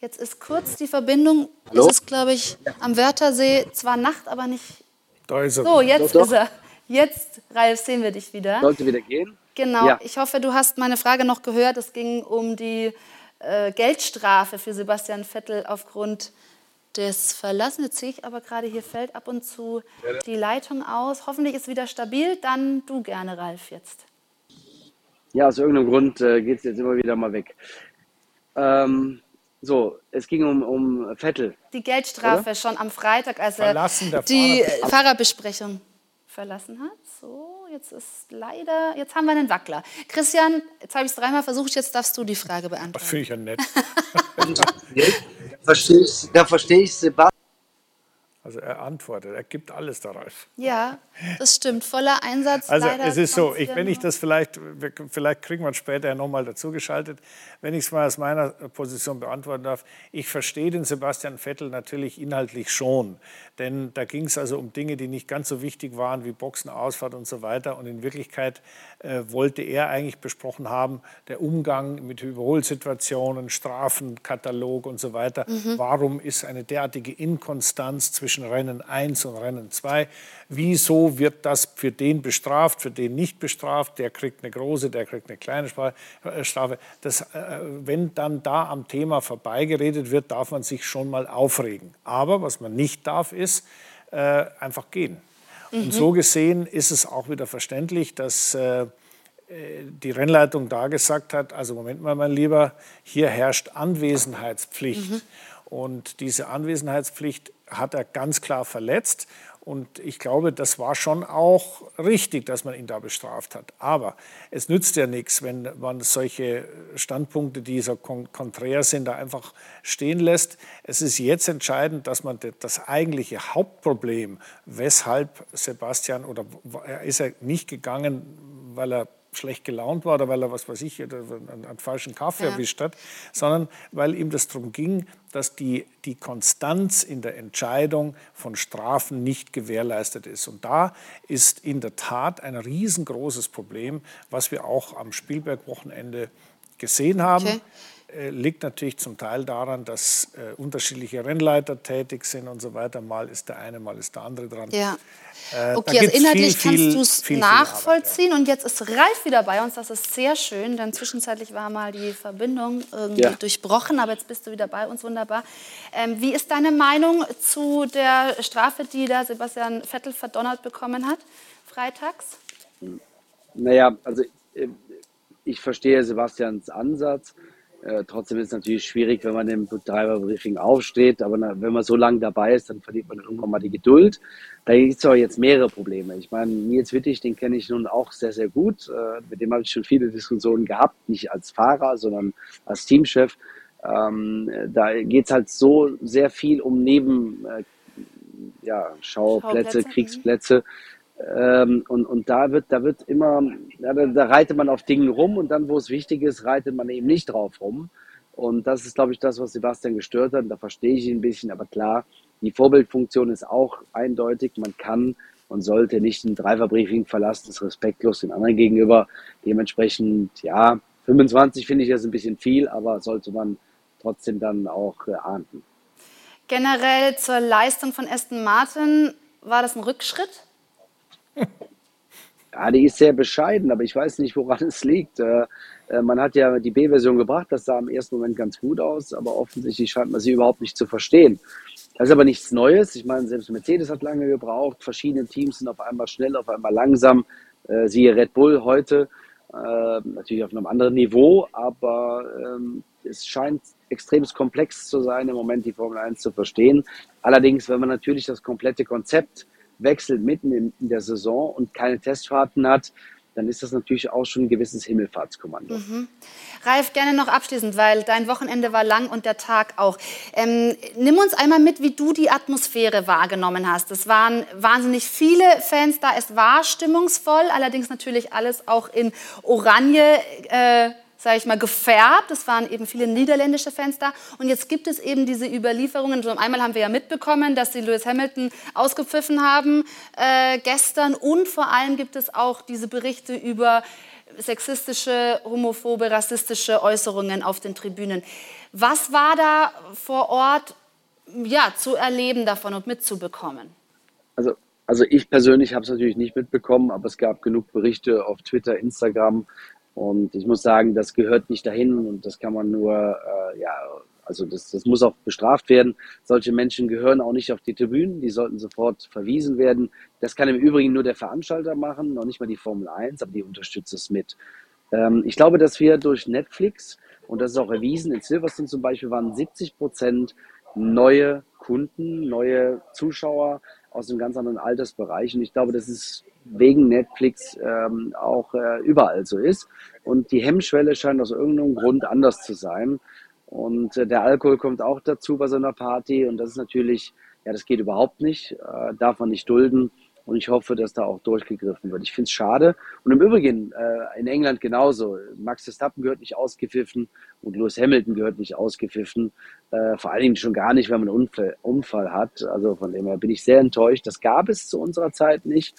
Jetzt ist kurz die Verbindung. Hallo? Es ist, glaube ich, am Wörthersee zwar Nacht, aber nicht. Da ist er. So, jetzt doch, doch. ist er. Jetzt, Ralf, sehen wir dich wieder. Sollte wieder gehen? Genau. Ja. Ich hoffe, du hast meine Frage noch gehört. Es ging um die äh, Geldstrafe für Sebastian Vettel aufgrund des Verlassens. Jetzt sehe ich aber gerade, hier fällt ab und zu die Leitung aus. Hoffentlich ist wieder stabil. Dann du gerne, Ralf, jetzt. Ja, aus irgendeinem Grund äh, geht es jetzt immer wieder mal weg. Ähm, so, es ging um, um Vettel. Die Geldstrafe oder? schon am Freitag, als er die Fahrer Fahrerbesprechung verlassen hat. So, jetzt ist leider, jetzt haben wir einen Wackler. Christian, jetzt habe ich es dreimal versucht, jetzt darfst du die Frage beantworten. Das finde ich ja nett. da verstehe ich, da verstehe ich Sebastian also er antwortet, er gibt alles darauf. Ja, das stimmt, voller Einsatz. Also es ist so, ich, wenn ich das vielleicht, vielleicht kriegen wir es später nochmal dazugeschaltet, wenn ich es mal aus meiner Position beantworten darf, ich verstehe den Sebastian Vettel natürlich inhaltlich schon, denn da ging es also um Dinge, die nicht ganz so wichtig waren wie Boxenausfahrt und so weiter und in Wirklichkeit äh, wollte er eigentlich besprochen haben, der Umgang mit Überholsituationen, Strafenkatalog und so weiter. Mhm. Warum ist eine derartige Inkonstanz zwischen zwischen Rennen 1 und Rennen 2. Wieso wird das für den bestraft, für den nicht bestraft? Der kriegt eine große, der kriegt eine kleine äh, Strafe. Das, äh, wenn dann da am Thema vorbeigeredet wird, darf man sich schon mal aufregen. Aber was man nicht darf, ist äh, einfach gehen. Mhm. Und so gesehen ist es auch wieder verständlich, dass die Rennleitung da gesagt hat, also Moment mal, mein Lieber, hier herrscht Anwesenheitspflicht. Mhm. Und diese Anwesenheitspflicht hat er ganz klar verletzt. Und ich glaube, das war schon auch richtig, dass man ihn da bestraft hat. Aber es nützt ja nichts, wenn man solche Standpunkte, die so konträr sind, da einfach stehen lässt. Es ist jetzt entscheidend, dass man das eigentliche Hauptproblem, weshalb Sebastian oder er ist er nicht gegangen, weil er schlecht gelaunt war oder weil er was weiß ich, einen, einen falschen Kaffee ja. erwischt hat, sondern weil ihm das darum ging, dass die, die Konstanz in der Entscheidung von Strafen nicht gewährleistet ist. Und da ist in der Tat ein riesengroßes Problem, was wir auch am Spielberg-Wochenende gesehen haben. Okay. Äh, liegt natürlich zum Teil daran, dass äh, unterschiedliche Rennleiter tätig sind und so weiter. Mal ist der eine, mal ist der andere dran. Ja. Äh, okay, also inhaltlich viel, kannst du es nachvollziehen. Arbeit, ja. Und jetzt ist Ralf wieder bei uns. Das ist sehr schön, denn zwischenzeitlich war mal die Verbindung irgendwie ja. durchbrochen. Aber jetzt bist du wieder bei uns. Wunderbar. Ähm, wie ist deine Meinung zu der Strafe, die da Sebastian Vettel verdonnert bekommen hat, freitags? Naja, also äh, ich verstehe Sebastians Ansatz. Äh, trotzdem ist es natürlich schwierig, wenn man im Driver-Briefing aufsteht, aber na, wenn man so lange dabei ist, dann verliert man irgendwann mal die Geduld. Da gibt es auch jetzt mehrere Probleme. Ich meine, Nils Wittig, den kenne ich nun auch sehr, sehr gut. Äh, mit dem habe ich schon viele Diskussionen gehabt, nicht als Fahrer, sondern als Teamchef. Ähm, da geht es halt so sehr viel um Neben, äh, ja, Schauplätze, Schauplätze, Kriegsplätze. Ähm, und, und da wird, da wird immer, ja, da, da, reitet man auf Dingen rum und dann, wo es wichtig ist, reitet man eben nicht drauf rum. Und das ist, glaube ich, das, was Sebastian gestört hat. Da verstehe ich ihn ein bisschen, aber klar, die Vorbildfunktion ist auch eindeutig. Man kann und sollte nicht ein Driver-Briefing verlassen, das ist respektlos den anderen gegenüber. Dementsprechend, ja, 25 finde ich das ein bisschen viel, aber sollte man trotzdem dann auch äh, ahnden. Generell zur Leistung von Aston Martin, war das ein Rückschritt? Ja, die ist sehr bescheiden, aber ich weiß nicht, woran es liegt. Äh, äh, man hat ja die B-Version gebracht, das sah im ersten Moment ganz gut aus, aber offensichtlich scheint man sie überhaupt nicht zu verstehen. Das ist aber nichts Neues. Ich meine, selbst Mercedes hat lange gebraucht. Verschiedene Teams sind auf einmal schnell, auf einmal langsam. Äh, siehe Red Bull heute. natürlich auf einem anderen Niveau, aber ähm, es scheint extrem komplex zu sein, im Moment die Formel 1 zu verstehen. Allerdings, wenn man natürlich das komplette Konzept wechselt mitten in, in der Saison und keine Testfahrten hat, dann ist das natürlich auch schon ein gewisses Himmelfahrtskommando. Mhm. Ralf, gerne noch abschließend, weil dein Wochenende war lang und der Tag auch. Ähm, nimm uns einmal mit, wie du die Atmosphäre wahrgenommen hast. Es waren wahnsinnig viele Fans da. Es war stimmungsvoll, allerdings natürlich alles auch in Oranje. Äh, sage ich mal, gefärbt. Es waren eben viele niederländische Fans da. Und jetzt gibt es eben diese Überlieferungen. So einmal haben wir ja mitbekommen, dass sie Lewis Hamilton ausgepfiffen haben äh, gestern. Und vor allem gibt es auch diese Berichte über sexistische, homophobe, rassistische Äußerungen auf den Tribünen. Was war da vor Ort ja, zu erleben davon und mitzubekommen? Also, also ich persönlich habe es natürlich nicht mitbekommen, aber es gab genug Berichte auf Twitter, Instagram. Und ich muss sagen, das gehört nicht dahin und das kann man nur äh, ja, also das, das muss auch bestraft werden. Solche Menschen gehören auch nicht auf die Tribünen, die sollten sofort verwiesen werden. Das kann im Übrigen nur der Veranstalter machen, noch nicht mal die Formel 1, aber die unterstützt es mit. Ähm, ich glaube, dass wir durch Netflix, und das ist auch erwiesen, in Silverstone zum Beispiel waren 70 Prozent neue Kunden, neue Zuschauer aus einem ganz anderen Altersbereich. Und ich glaube, dass es wegen Netflix ähm, auch äh, überall so ist. Und die Hemmschwelle scheint aus irgendeinem Grund anders zu sein. Und äh, der Alkohol kommt auch dazu bei so einer Party und das ist natürlich, ja, das geht überhaupt nicht, äh, darf man nicht dulden. Und ich hoffe, dass da auch durchgegriffen wird. Ich finde es schade. Und im Übrigen, äh, in England genauso. Max Verstappen gehört nicht ausgepfiffen und Lewis Hamilton gehört nicht ausgepfiffen. Äh, vor allen Dingen schon gar nicht, wenn man einen Unfall, Unfall hat. Also von dem her bin ich sehr enttäuscht. Das gab es zu unserer Zeit nicht.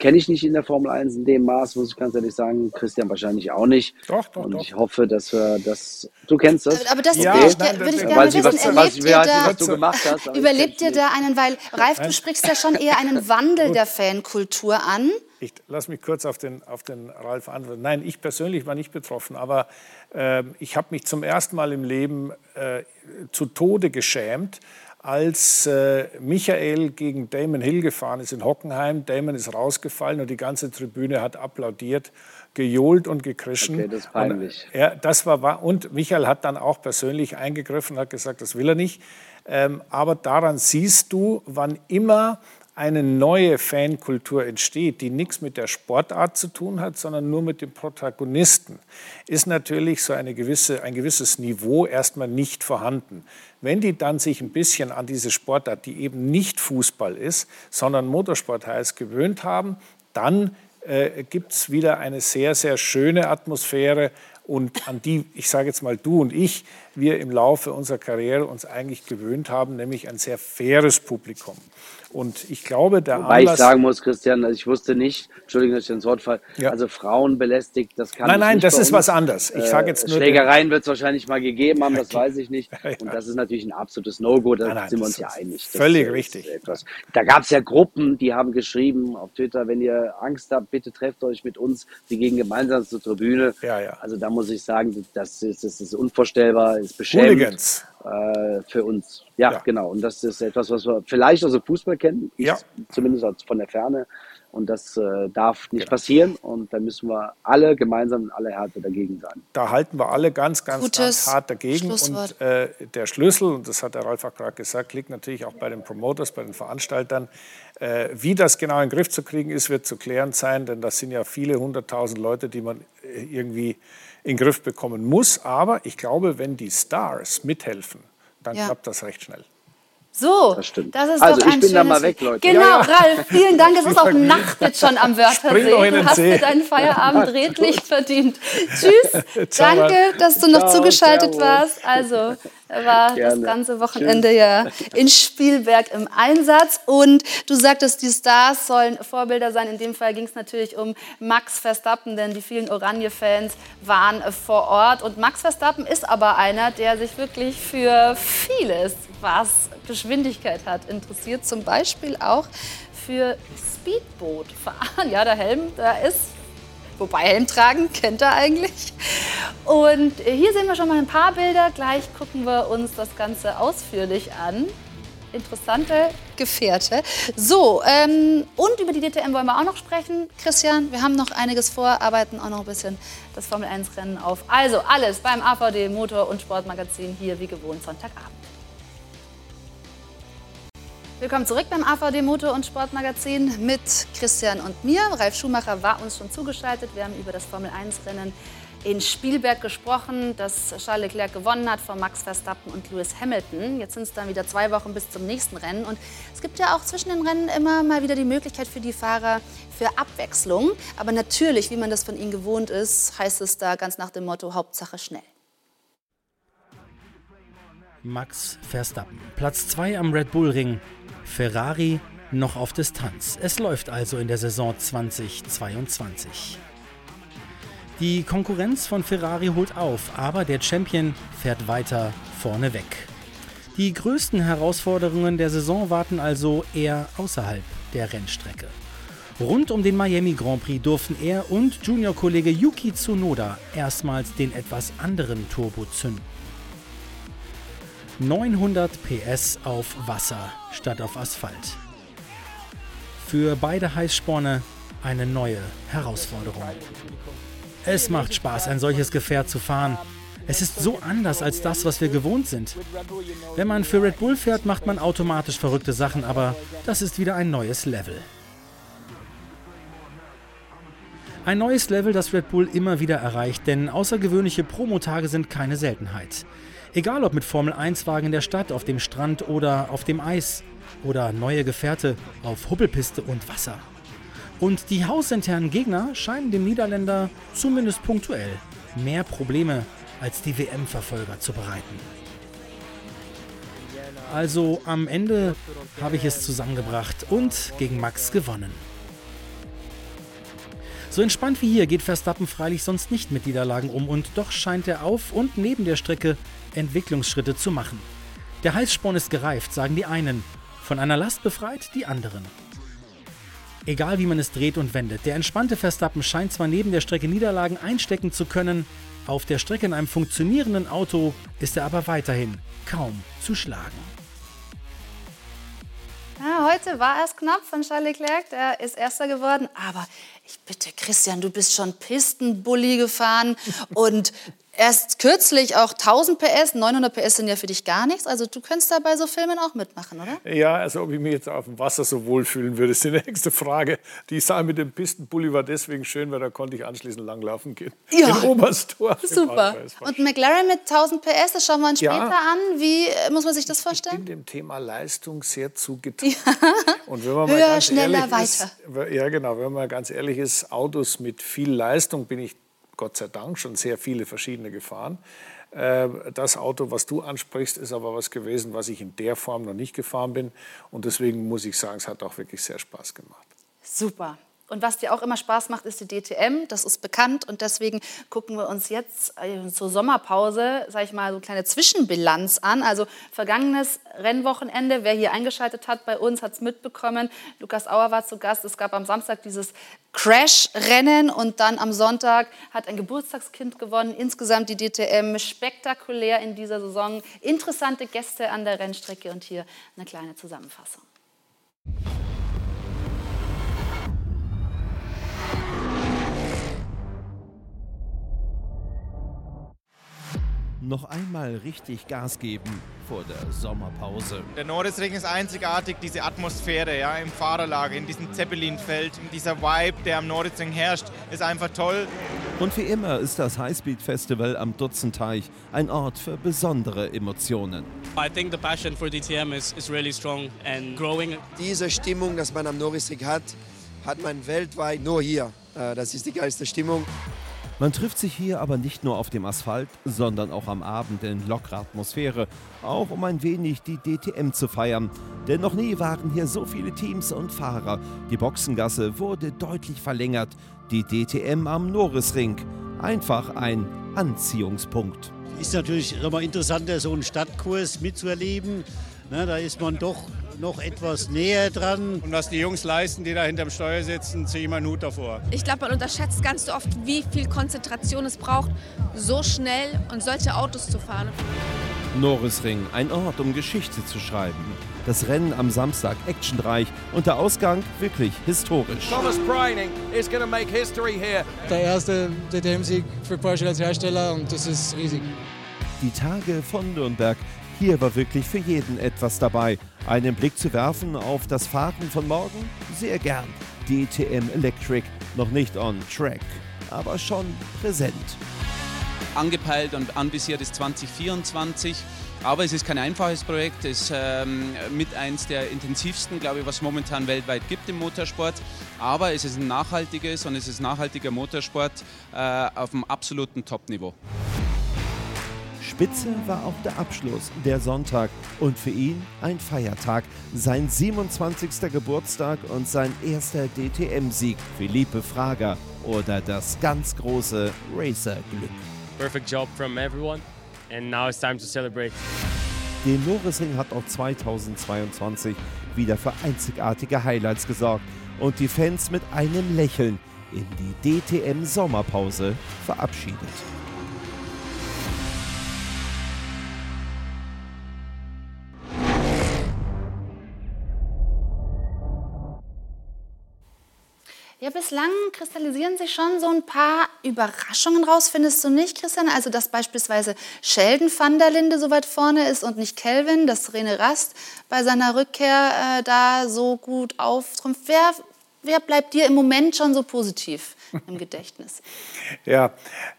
Kenne ich nicht in der Formel 1 in dem Maß, muss ich ganz ehrlich sagen. Christian wahrscheinlich auch nicht. Doch, doch, Und doch. ich hoffe, dass wir das. Du kennst das? Aber das Ja, würde ich, nein, würde ich das- gerne wissen. was, Erlebt was, ihr da, was du gemacht hast. überlebt ihr da einen, weil Ralf, du sprichst ja schon eher einen Wandel der Fankultur an. Ich lass mich kurz auf den, auf den Ralf antworten. Nein, ich persönlich war nicht betroffen, aber äh, ich habe mich zum ersten Mal im Leben äh, zu Tode geschämt, als äh, Michael gegen Damon Hill gefahren ist in Hockenheim. Damon ist rausgefallen und die ganze Tribüne hat applaudiert, gejohlt und gekrischen. Okay, das ist peinlich. Und, ja, das war wahr. Und Michael hat dann auch persönlich eingegriffen, hat gesagt, das will er nicht. Ähm, aber daran siehst du, wann immer eine neue Fankultur entsteht, die nichts mit der Sportart zu tun hat, sondern nur mit dem Protagonisten, ist natürlich so eine gewisse, ein gewisses Niveau erstmal nicht vorhanden. Wenn die dann sich ein bisschen an diese Sportart, die eben nicht Fußball ist, sondern Motorsport heißt, gewöhnt haben, dann äh, gibt es wieder eine sehr, sehr schöne Atmosphäre und an die, ich sage jetzt mal du und ich, wir im Laufe unserer Karriere uns eigentlich gewöhnt haben, nämlich ein sehr faires Publikum. Und ich glaube, der Wobei ich Anlass... sagen muss, Christian, also ich wusste nicht, Entschuldigung, dass ich ins Wort falle, Ja. also Frauen belästigt, das kann Nein, nein, das ist was anderes. Ich sage jetzt nur Schlägereien wird es wahrscheinlich mal gegeben haben, das weiß ich nicht. Und das ist natürlich ein absolutes No-Go, da Nein, nein, sind wir uns ja einig. Das völlig richtig. Etwas. Da gab es ja Gruppen, die haben geschrieben auf Twitter, wenn ihr Angst habt, bitte trefft euch mit uns, wir gehen gemeinsam zur Tribüne. Ja, ja. Also da muss ich sagen, das ist, das ist unvorstellbar, ist beschämend Hooligans. Äh, für uns. Ja, Ja. genau. Und das ist etwas, was wir vielleicht aus dem Fußball kennen, ich Ja. zumindest von der Ferne. Und das äh, darf nicht Genau. passieren. Und da müssen wir alle gemeinsam in aller Härte dagegen sein. Da halten wir alle ganz, ganz, Gutes ganz hart dagegen. Und äh, der Schlüssel, und das hat der Ralf auch gerade gesagt, liegt natürlich auch bei den Promoters, bei den Veranstaltern. Äh, wie das genau in den Griff zu kriegen ist, wird zu klären sein, denn das sind ja viele hunderttausend Leute, die man irgendwie in den Griff bekommen muss. Aber ich glaube, wenn die Stars mithelfen, dann Ja. klappt das recht schnell. So, Das stimmt. ist Also, doch ich ein bin dann schönes mal weg. Leute. Genau, Ja, ja. Ralf, vielen Dank. Es ist auch Nacht jetzt schon am Wörthersee. Du hast dir deinen Feierabend redlich verdient. Tschüss, danke, dass du noch Ciao, zugeschaltet servus. warst. Also, war das Gerne. ganze Wochenende ja in Spielberg im Einsatz. Und du sagtest, die Stars sollen Vorbilder sein. In dem Fall ging es natürlich um Max Verstappen, denn die vielen Oranje-Fans waren vor Ort. Und Max Verstappen ist aber einer, der sich wirklich für vieles, was Geschwindigkeit hat, interessiert. Zum Beispiel auch für Speedbootfahren. Ja, der Helm, da ist Wobei Helm tragen kennt er eigentlich. Und hier sehen wir schon mal ein paar Bilder. Gleich gucken wir uns das Ganze ausführlich an. Interessante Gefährte. So, ähm, und über die DTM wollen wir auch noch sprechen. Christian, wir haben noch einiges vor, arbeiten auch noch ein bisschen das Formel 1 Rennen auf. Also alles beim AVD Motor- und Sportmagazin hier wie gewohnt Sonntagabend. Willkommen zurück beim AVD Motor- und Sportmagazin mit Christian und mir. Ralf Schumacher war uns schon zugeschaltet. Wir haben über das Formel-1-Rennen in Spielberg gesprochen, das Charles Leclerc gewonnen hat vor Max Verstappen und Lewis Hamilton. Jetzt sind es dann wieder zwei Wochen bis zum nächsten Rennen. Und es gibt ja auch zwischen den Rennen immer mal wieder die Möglichkeit für die Fahrer für Abwechslung. Aber natürlich, wie man das von ihnen gewohnt ist, heißt es da ganz nach dem Motto Hauptsache schnell. Max Verstappen. Platz 2 am Red Bull Ring. Ferrari noch auf Distanz. Es läuft also in der Saison 2022. Die Konkurrenz von Ferrari holt auf, aber der Champion fährt weiter vorne weg. Die größten Herausforderungen der Saison warten also eher außerhalb der Rennstrecke. Rund um den Miami Grand Prix durften er und Junior-Kollege Yuki Tsunoda erstmals den etwas anderen Turbo zünden. 900 PS auf Wasser statt auf Asphalt. Für beide Heißsporne eine neue Herausforderung. Es macht Spaß, ein solches Gefährt zu fahren. Es ist so anders als das, was wir gewohnt sind. Wenn man für Red Bull fährt, macht man automatisch verrückte Sachen, aber das ist wieder ein neues Level. Ein neues Level, das Red Bull immer wieder erreicht, denn außergewöhnliche Promotage sind keine Seltenheit. Egal ob mit Formel-1-Wagen in der Stadt, auf dem Strand oder auf dem Eis. Oder neue Gefährte auf Hubbelpiste und Wasser. Und die hausinternen Gegner scheinen dem Niederländer zumindest punktuell mehr Probleme als die WM-Verfolger zu bereiten. Also am Ende habe ich es zusammengebracht und gegen Max gewonnen. So entspannt wie hier geht Verstappen freilich sonst nicht mit Niederlagen um und doch scheint er auf und neben der Strecke Entwicklungsschritte zu machen. Der Heißsporn ist gereift, sagen die einen, von einer Last befreit die anderen. Egal wie man es dreht und wendet, der entspannte Verstappen scheint zwar neben der Strecke Niederlagen einstecken zu können, auf der Strecke in einem funktionierenden Auto ist er aber weiterhin kaum zu schlagen. Ja, heute war es knapp von Charles Leclerc, der ist Erster geworden. Aber ich bitte, Christian, du bist schon Pistenbully gefahren und erst kürzlich auch 1000 PS, 900 PS sind ja für dich gar nichts. Also du könntest da bei so Filmen auch mitmachen, oder? Ja, also ob ich mich jetzt auf dem Wasser so wohlfühlen würde, ist die nächste Frage. Die Sache mit dem Pistenbully war deswegen schön, weil da konnte ich anschließend langlaufen gehen. Ja. In Oberstdorf. Super. Und McLaren mit 1000 PS, das schauen wir uns Ja. später an. Wie äh, muss man sich das Ich bin vorstellen? dem Thema Leistung sehr zugetan. Und wenn man mal Höher, ganz schneller, ehrlich ist, ja genau, wenn man mal ganz ehrlich ist, Autos mit viel Leistung bin ich Gott sei Dank schon sehr viele verschiedene gefahren. Äh, Das Auto, was du ansprichst, ist aber was gewesen, was ich in der Form noch nicht gefahren bin. Und deswegen muss ich sagen, es hat auch wirklich sehr Spaß gemacht. Super. Und was dir auch immer Spaß macht, ist die DTM. Das ist bekannt und deswegen gucken wir uns jetzt äh, zur Sommerpause, sage ich mal, so eine kleine Zwischenbilanz an. Also vergangenes Rennwochenende, wer hier eingeschaltet hat bei uns, hat es mitbekommen. Lukas Auer war zu Gast. Es gab am Samstag dieses Crash-Rennen und dann am Sonntag hat ein Geburtstagskind gewonnen. Insgesamt die DTM spektakulär in dieser Saison. Interessante Gäste an der Rennstrecke und hier eine kleine Zusammenfassung. Noch einmal richtig Gas geben vor der Sommerpause. Der Nordesring ist einzigartig, diese Atmosphäre ja, im Fahrerlager, in diesem Zeppelinfeld, dieser Vibe, der am Nordesring herrscht, ist einfach toll. Und wie immer ist das Highspeed Festival am Dutzenteich ein Ort für besondere Emotionen. I think the passion for DTM is, is really strong and growing. Diese Stimmung, dass man am Norrisring hat, hat man weltweit nur hier. Äh, Das ist die geilste Stimmung. Man trifft sich hier aber nicht nur auf dem Asphalt, sondern auch am Abend in lockerer Atmosphäre, auch um ein wenig die DTM zu feiern. Denn noch nie waren hier so viele Teams und Fahrer. Die Boxengasse wurde deutlich verlängert. Die DTM am Norrisring. Einfach ein Anziehungspunkt. Ist natürlich immer interessanter, so einen Stadtkurs mitzuerleben. Ne, da ist man doch noch etwas näher dran. Und was die Jungs leisten, die da hinterm Steuer sitzen, ziehe ich meinen Hut davor. Ich glaube, man unterschätzt ganz so oft, wie viel Konzentration es braucht, so schnell und solche Autos zu fahren. Norrisring, ein Ort, um Geschichte zu schreiben. Das Rennen am Samstag actionreich und der Ausgang wirklich historisch. Thomas Breining is going to make history here. Der erste DTM-Sieg für Porsche als Hersteller und das ist riesig. Die Tage von Nürnberg Hier war wirklich für jeden etwas dabei. Einen Blick zu werfen auf das Fahren von morgen? Sehr gern. DTM Electric noch nicht on track, aber schon präsent. Angepeilt und anvisiert ist 2024. Aber es ist kein einfaches Projekt, es ist ähm, mit eins der intensivsten, glaube ich, was es momentan weltweit gibt im Motorsport. Aber es ist ein nachhaltiges und es ist nachhaltiger Motorsport äh, auf einem absoluten Top-Niveau. Spitze war auch der Abschluss, der Sonntag und für ihn ein Feiertag, sein 27. Geburtstag und sein erster DTM-Sieg. Philippe Frager oder das ganz große Racer-Glück. Perfect job from everyone and now it's time to celebrate. Den Norrisring hat auch 2022 wieder für einzigartige Highlights gesorgt und die Fans mit einem Lächeln in die DTM-Sommerpause verabschiedet. Ja, bislang kristallisieren sich schon so ein paar Überraschungen raus, findest du nicht, Christian? Also, dass beispielsweise Sheldon van der Linde so weit vorne ist und nicht Kelvin, dass René Rast bei seiner Rückkehr äh, da so gut auftrumpft. Wer, wer bleibt dir im Moment schon so positiv im Gedächtnis? ja,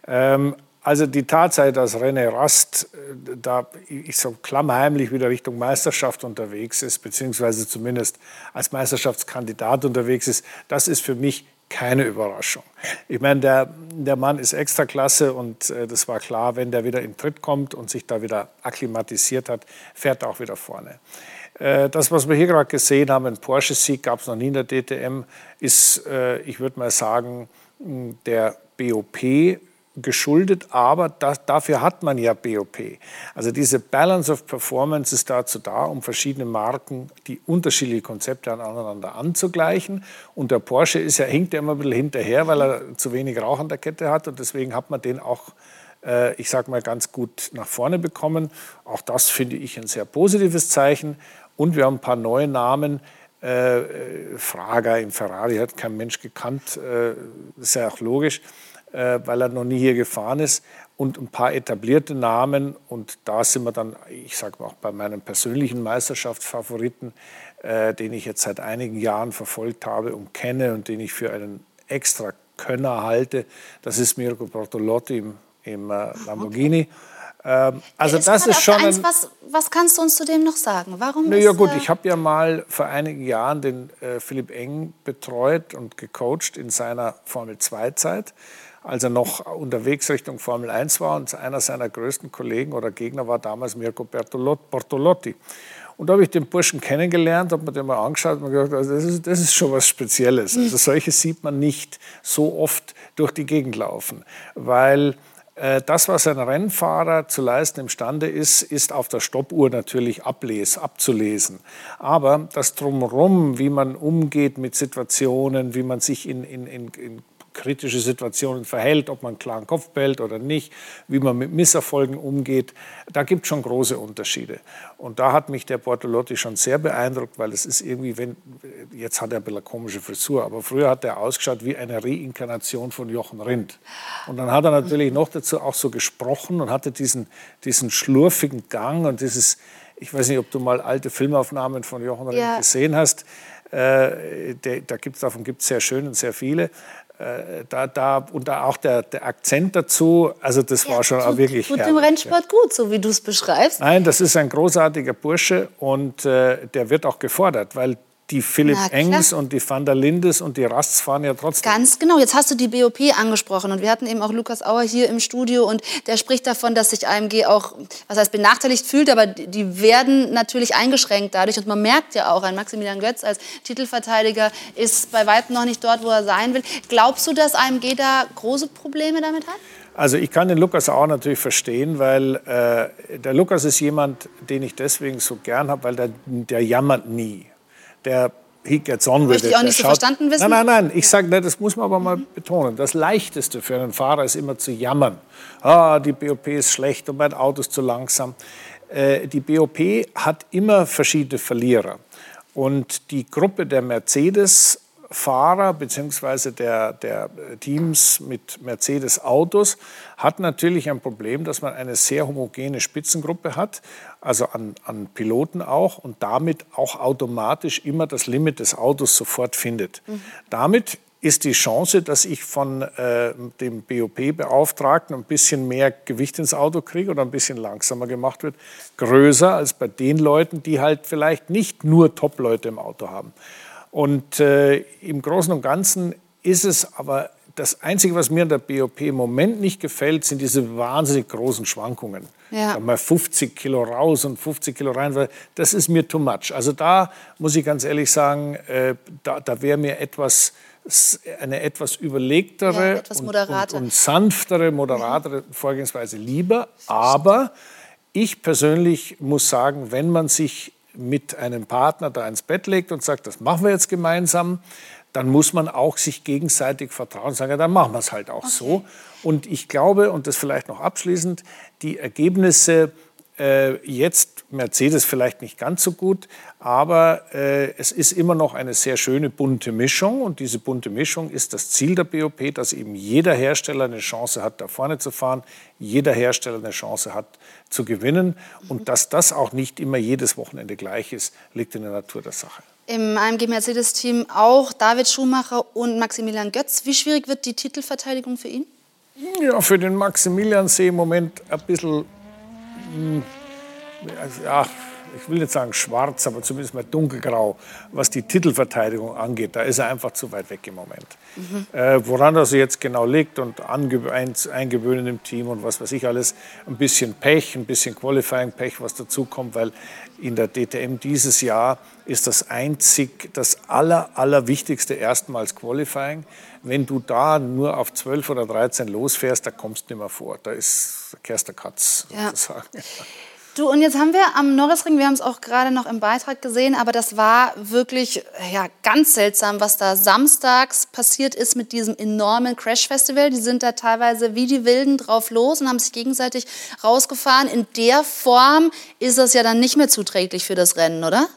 ähm, also die Tatsache, dass René Rast äh, da, ich so klammheimlich wieder Richtung Meisterschaft unterwegs ist, beziehungsweise zumindest als Meisterschaftskandidat unterwegs ist, das ist für mich keine Überraschung. Ich meine, der, der Mann ist Extraklasse und äh, das war klar, wenn der wieder in Tritt kommt und sich da wieder akklimatisiert hat, fährt er auch wieder vorne. Äh, das, was wir hier gerade gesehen haben, ein Porsche-Sieg gab es noch nie in der DTM, ist, äh, ich würde mal sagen, der BOP geschuldet, aber das, dafür hat man ja BOP. Also diese Balance of Performance ist dazu da, um verschiedene Marken, die unterschiedliche Konzepte aneinander anzugleichen. Und der Porsche ist ja, hinkt ja immer ein bisschen hinterher, weil er zu wenig Rauch an der Kette hat und deswegen hat man den auch äh, ich sage mal, ganz gut nach vorne bekommen. Auch das finde ich ein sehr positives Zeichen. Und wir haben ein paar neue Namen. Äh, äh Frager im Ferrari hat kein Mensch gekannt, äh, ist ja auch logisch weil er noch nie hier gefahren ist. Und ein paar etablierte Namen. Und da sind wir dann, ich sage auch bei meinem persönlichen Meisterschaftsfavoriten, äh, den ich jetzt seit einigen Jahren verfolgt habe und kenne und den ich für einen extra Könner halte. Das ist Mirko Bortolotti im, im äh, Lamborghini. Ähm, also ist das ist schon. Eins, was, was, kannst du uns zu dem noch sagen? Warum? Na ja gut, ich habe ja mal vor einigen Jahren den äh, Philipp Eng betreut und gecoacht in seiner Formel 2 Zeit als er noch unterwegs Richtung Formel 1 war. Und einer seiner größten Kollegen oder Gegner war damals Mirko Bortolotti. Und da habe ich den Burschen kennengelernt, habe mir den mal angeschaut und gedacht, also das, ist, das ist schon was Spezielles. Mhm. Also solche sieht man nicht so oft durch die Gegend laufen, weil äh, das, was ein Rennfahrer zu leisten imstande ist, ist auf der Stoppuhr natürlich ables, abzulesen. Aber das Drumherum, wie man umgeht mit Situationen, wie man sich in, in, in, in kritische Situationen verhält, ob man einen klaren Kopf behält oder nicht, wie man mit Misserfolgen umgeht. Da gibt es schon große Unterschiede. Und da hat mich der Bortolotti schon sehr beeindruckt, weil es ist irgendwie, wenn, jetzt hat er ein bisschen eine komische Frisur, aber früher hat er ausgeschaut wie eine Reinkarnation von Jochen Rindt. Und dann hat er natürlich noch dazu auch so gesprochen und hatte diesen, diesen schlurfigen Gang und dieses, ich weiß nicht, ob du mal alte Filmaufnahmen von Jochen Rindt ja. gesehen hast. Äh, der, da gibt's, davon gibt es sehr schön und sehr viele. Äh, da, da, und da auch der, der Akzent dazu, also das ja, war schon tut, auch wirklich. Tut dem Rennsport ja. gut, so wie du es beschreibst. Nein, das ist ein großartiger Bursche und äh, der wird auch gefordert, weil die Philipp Engs und die Van der Lindes und die Rasts fahren ja trotzdem. Ganz genau. Jetzt hast du die BOP angesprochen und wir hatten eben auch Lukas Auer hier im Studio und der spricht davon, dass sich AMG auch, was heißt benachteiligt fühlt, aber die werden natürlich eingeschränkt dadurch und man merkt ja auch, ein Maximilian Götz als Titelverteidiger ist bei weitem noch nicht dort, wo er sein will. Glaubst du, dass AMG da große Probleme damit hat? Also ich kann den Lukas auch natürlich verstehen, weil äh, der Lukas ist jemand, den ich deswegen so gern habe, weil der, der jammert nie der he gets on with it. ich auch nicht so verstanden wissen? Nein, nein, nein. Ich sage, das muss man aber mal betonen. Das Leichteste für einen Fahrer ist immer zu jammern. Ah, die BOP ist schlecht und mein Auto ist zu langsam. Äh, die BOP hat immer verschiedene Verlierer. Und die Gruppe der Mercedes Fahrer bzw. Der, der Teams mit Mercedes-Autos hat natürlich ein Problem, dass man eine sehr homogene Spitzengruppe hat, also an, an Piloten auch, und damit auch automatisch immer das Limit des Autos sofort findet. Mhm. Damit ist die Chance, dass ich von äh, dem BOP-Beauftragten ein bisschen mehr Gewicht ins Auto kriege oder ein bisschen langsamer gemacht wird, größer als bei den Leuten, die halt vielleicht nicht nur Top-Leute im Auto haben. Und äh, im Großen und Ganzen ist es aber das Einzige, was mir an der BOP im Moment nicht gefällt, sind diese wahnsinnig großen Schwankungen. Ja. Mal 50 Kilo raus und 50 Kilo rein, das ist mir too much. Also da muss ich ganz ehrlich sagen, äh, da, da wäre mir etwas eine etwas überlegtere ja, etwas und, und, und, sanftere, moderatere Vorgehensweise lieber. Aber ich persönlich muss sagen, wenn man sich mit einem Partner da ins Bett legt und sagt, das machen wir jetzt gemeinsam, dann muss man auch sich gegenseitig vertrauen und sagen, ja, dann machen wir es halt auch okay. so. Und ich glaube, und das vielleicht noch abschließend, die Ergebnisse jetzt Mercedes vielleicht nicht ganz so gut, aber äh, es ist immer noch eine sehr schöne bunte Mischung. Und diese bunte Mischung ist das Ziel der BOP, dass eben jeder Hersteller eine Chance hat, da vorne zu fahren, jeder Hersteller eine Chance hat, zu gewinnen. Und dass das auch nicht immer jedes Wochenende gleich ist, liegt in der Natur der Sache. Im AMG Mercedes-Team auch David Schumacher und Maximilian Götz. Wie schwierig wird die Titelverteidigung für ihn? Ja, für den Maximilian sehe ich im Moment ein bisschen hm, ja, ich will nicht sagen schwarz, aber zumindest mal dunkelgrau, was die Titelverteidigung angeht. Da ist er einfach zu weit weg im Moment. Mhm. Äh, woran das jetzt genau liegt und eingewöhnen im Team und was weiß ich alles, ein bisschen Pech, ein bisschen Qualifying-Pech, was dazu kommt, weil in der DTM dieses Jahr ist das einzig, das aller, allerwichtigste erstmals Qualifying. Wenn du da nur auf 12 oder 13 losfährst, da kommst du nicht mehr vor. Da ist Kerster Katz ja. Du, und jetzt haben wir am Norrisring, wir haben es auch gerade noch im Beitrag gesehen, aber das war wirklich ja, ganz seltsam, was da samstags passiert ist mit diesem enormen Crash-Festival. Die sind da teilweise wie die Wilden drauf los und haben sich gegenseitig rausgefahren. In der Form ist das ja dann nicht mehr zuträglich für das Rennen, oder?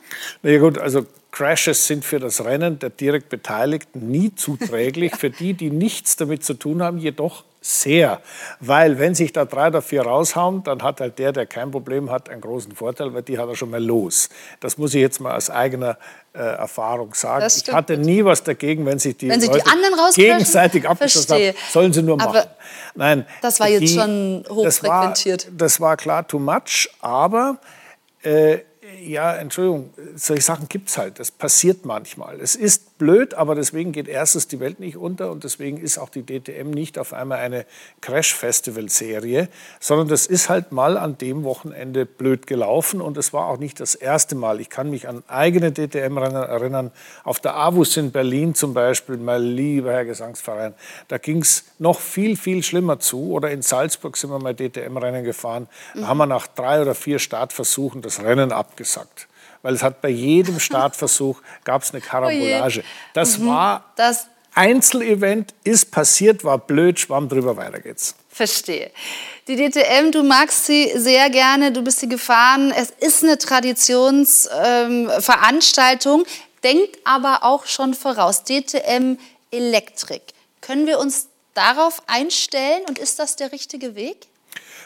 Na ja, gut, also Crashes sind für das Rennen der direkt Beteiligten nie zuträglich. für die, die nichts damit zu tun haben, jedoch sehr. Weil wenn sich da drei oder vier raushauen, dann hat halt der, der kein Problem hat, einen großen Vorteil, weil die hat er schon mal los. Das muss ich jetzt mal aus eigener äh, Erfahrung sagen. Ich hatte nie was dagegen, wenn sich die, wenn Leute gegenseitig abgeschossen haben, sollen sie nur machen. Aber Nein, das war jetzt die, schon hochfrequentiert. Das war, das war klar too much, aber äh, ja, Entschuldigung, solche Sachen gibt es halt. Das passiert manchmal. Es ist blöd, aber deswegen geht erstens die Welt nicht unter und deswegen ist auch die DTM nicht auf einmal eine Crash-Festival-Serie, sondern das ist halt mal an dem Wochenende blöd gelaufen und es war auch nicht das erste Mal. Ich kann mich an eigene DTM-Rennen erinnern. Auf der AWUS in Berlin zum Beispiel, mein lieber Herr Gesangsverein, da ging es noch viel, viel schlimmer zu. Oder in Salzburg sind wir mal DTM-Rennen gefahren. Da haben wir nach drei oder vier Startversuchen das Rennen abgesagt gesagt. Weil es hat bei jedem Startversuch gab es eine Karambolage. Das mhm. war das Einzelevent, ist passiert, war blöd, schwamm drüber, weiter geht's. Verstehe. Die DTM, du magst sie sehr gerne, du bist sie gefahren. Es ist eine Traditionsveranstaltung, ähm, denkt aber auch schon voraus. DTM Elektrik. Können wir uns darauf einstellen und ist das der richtige Weg?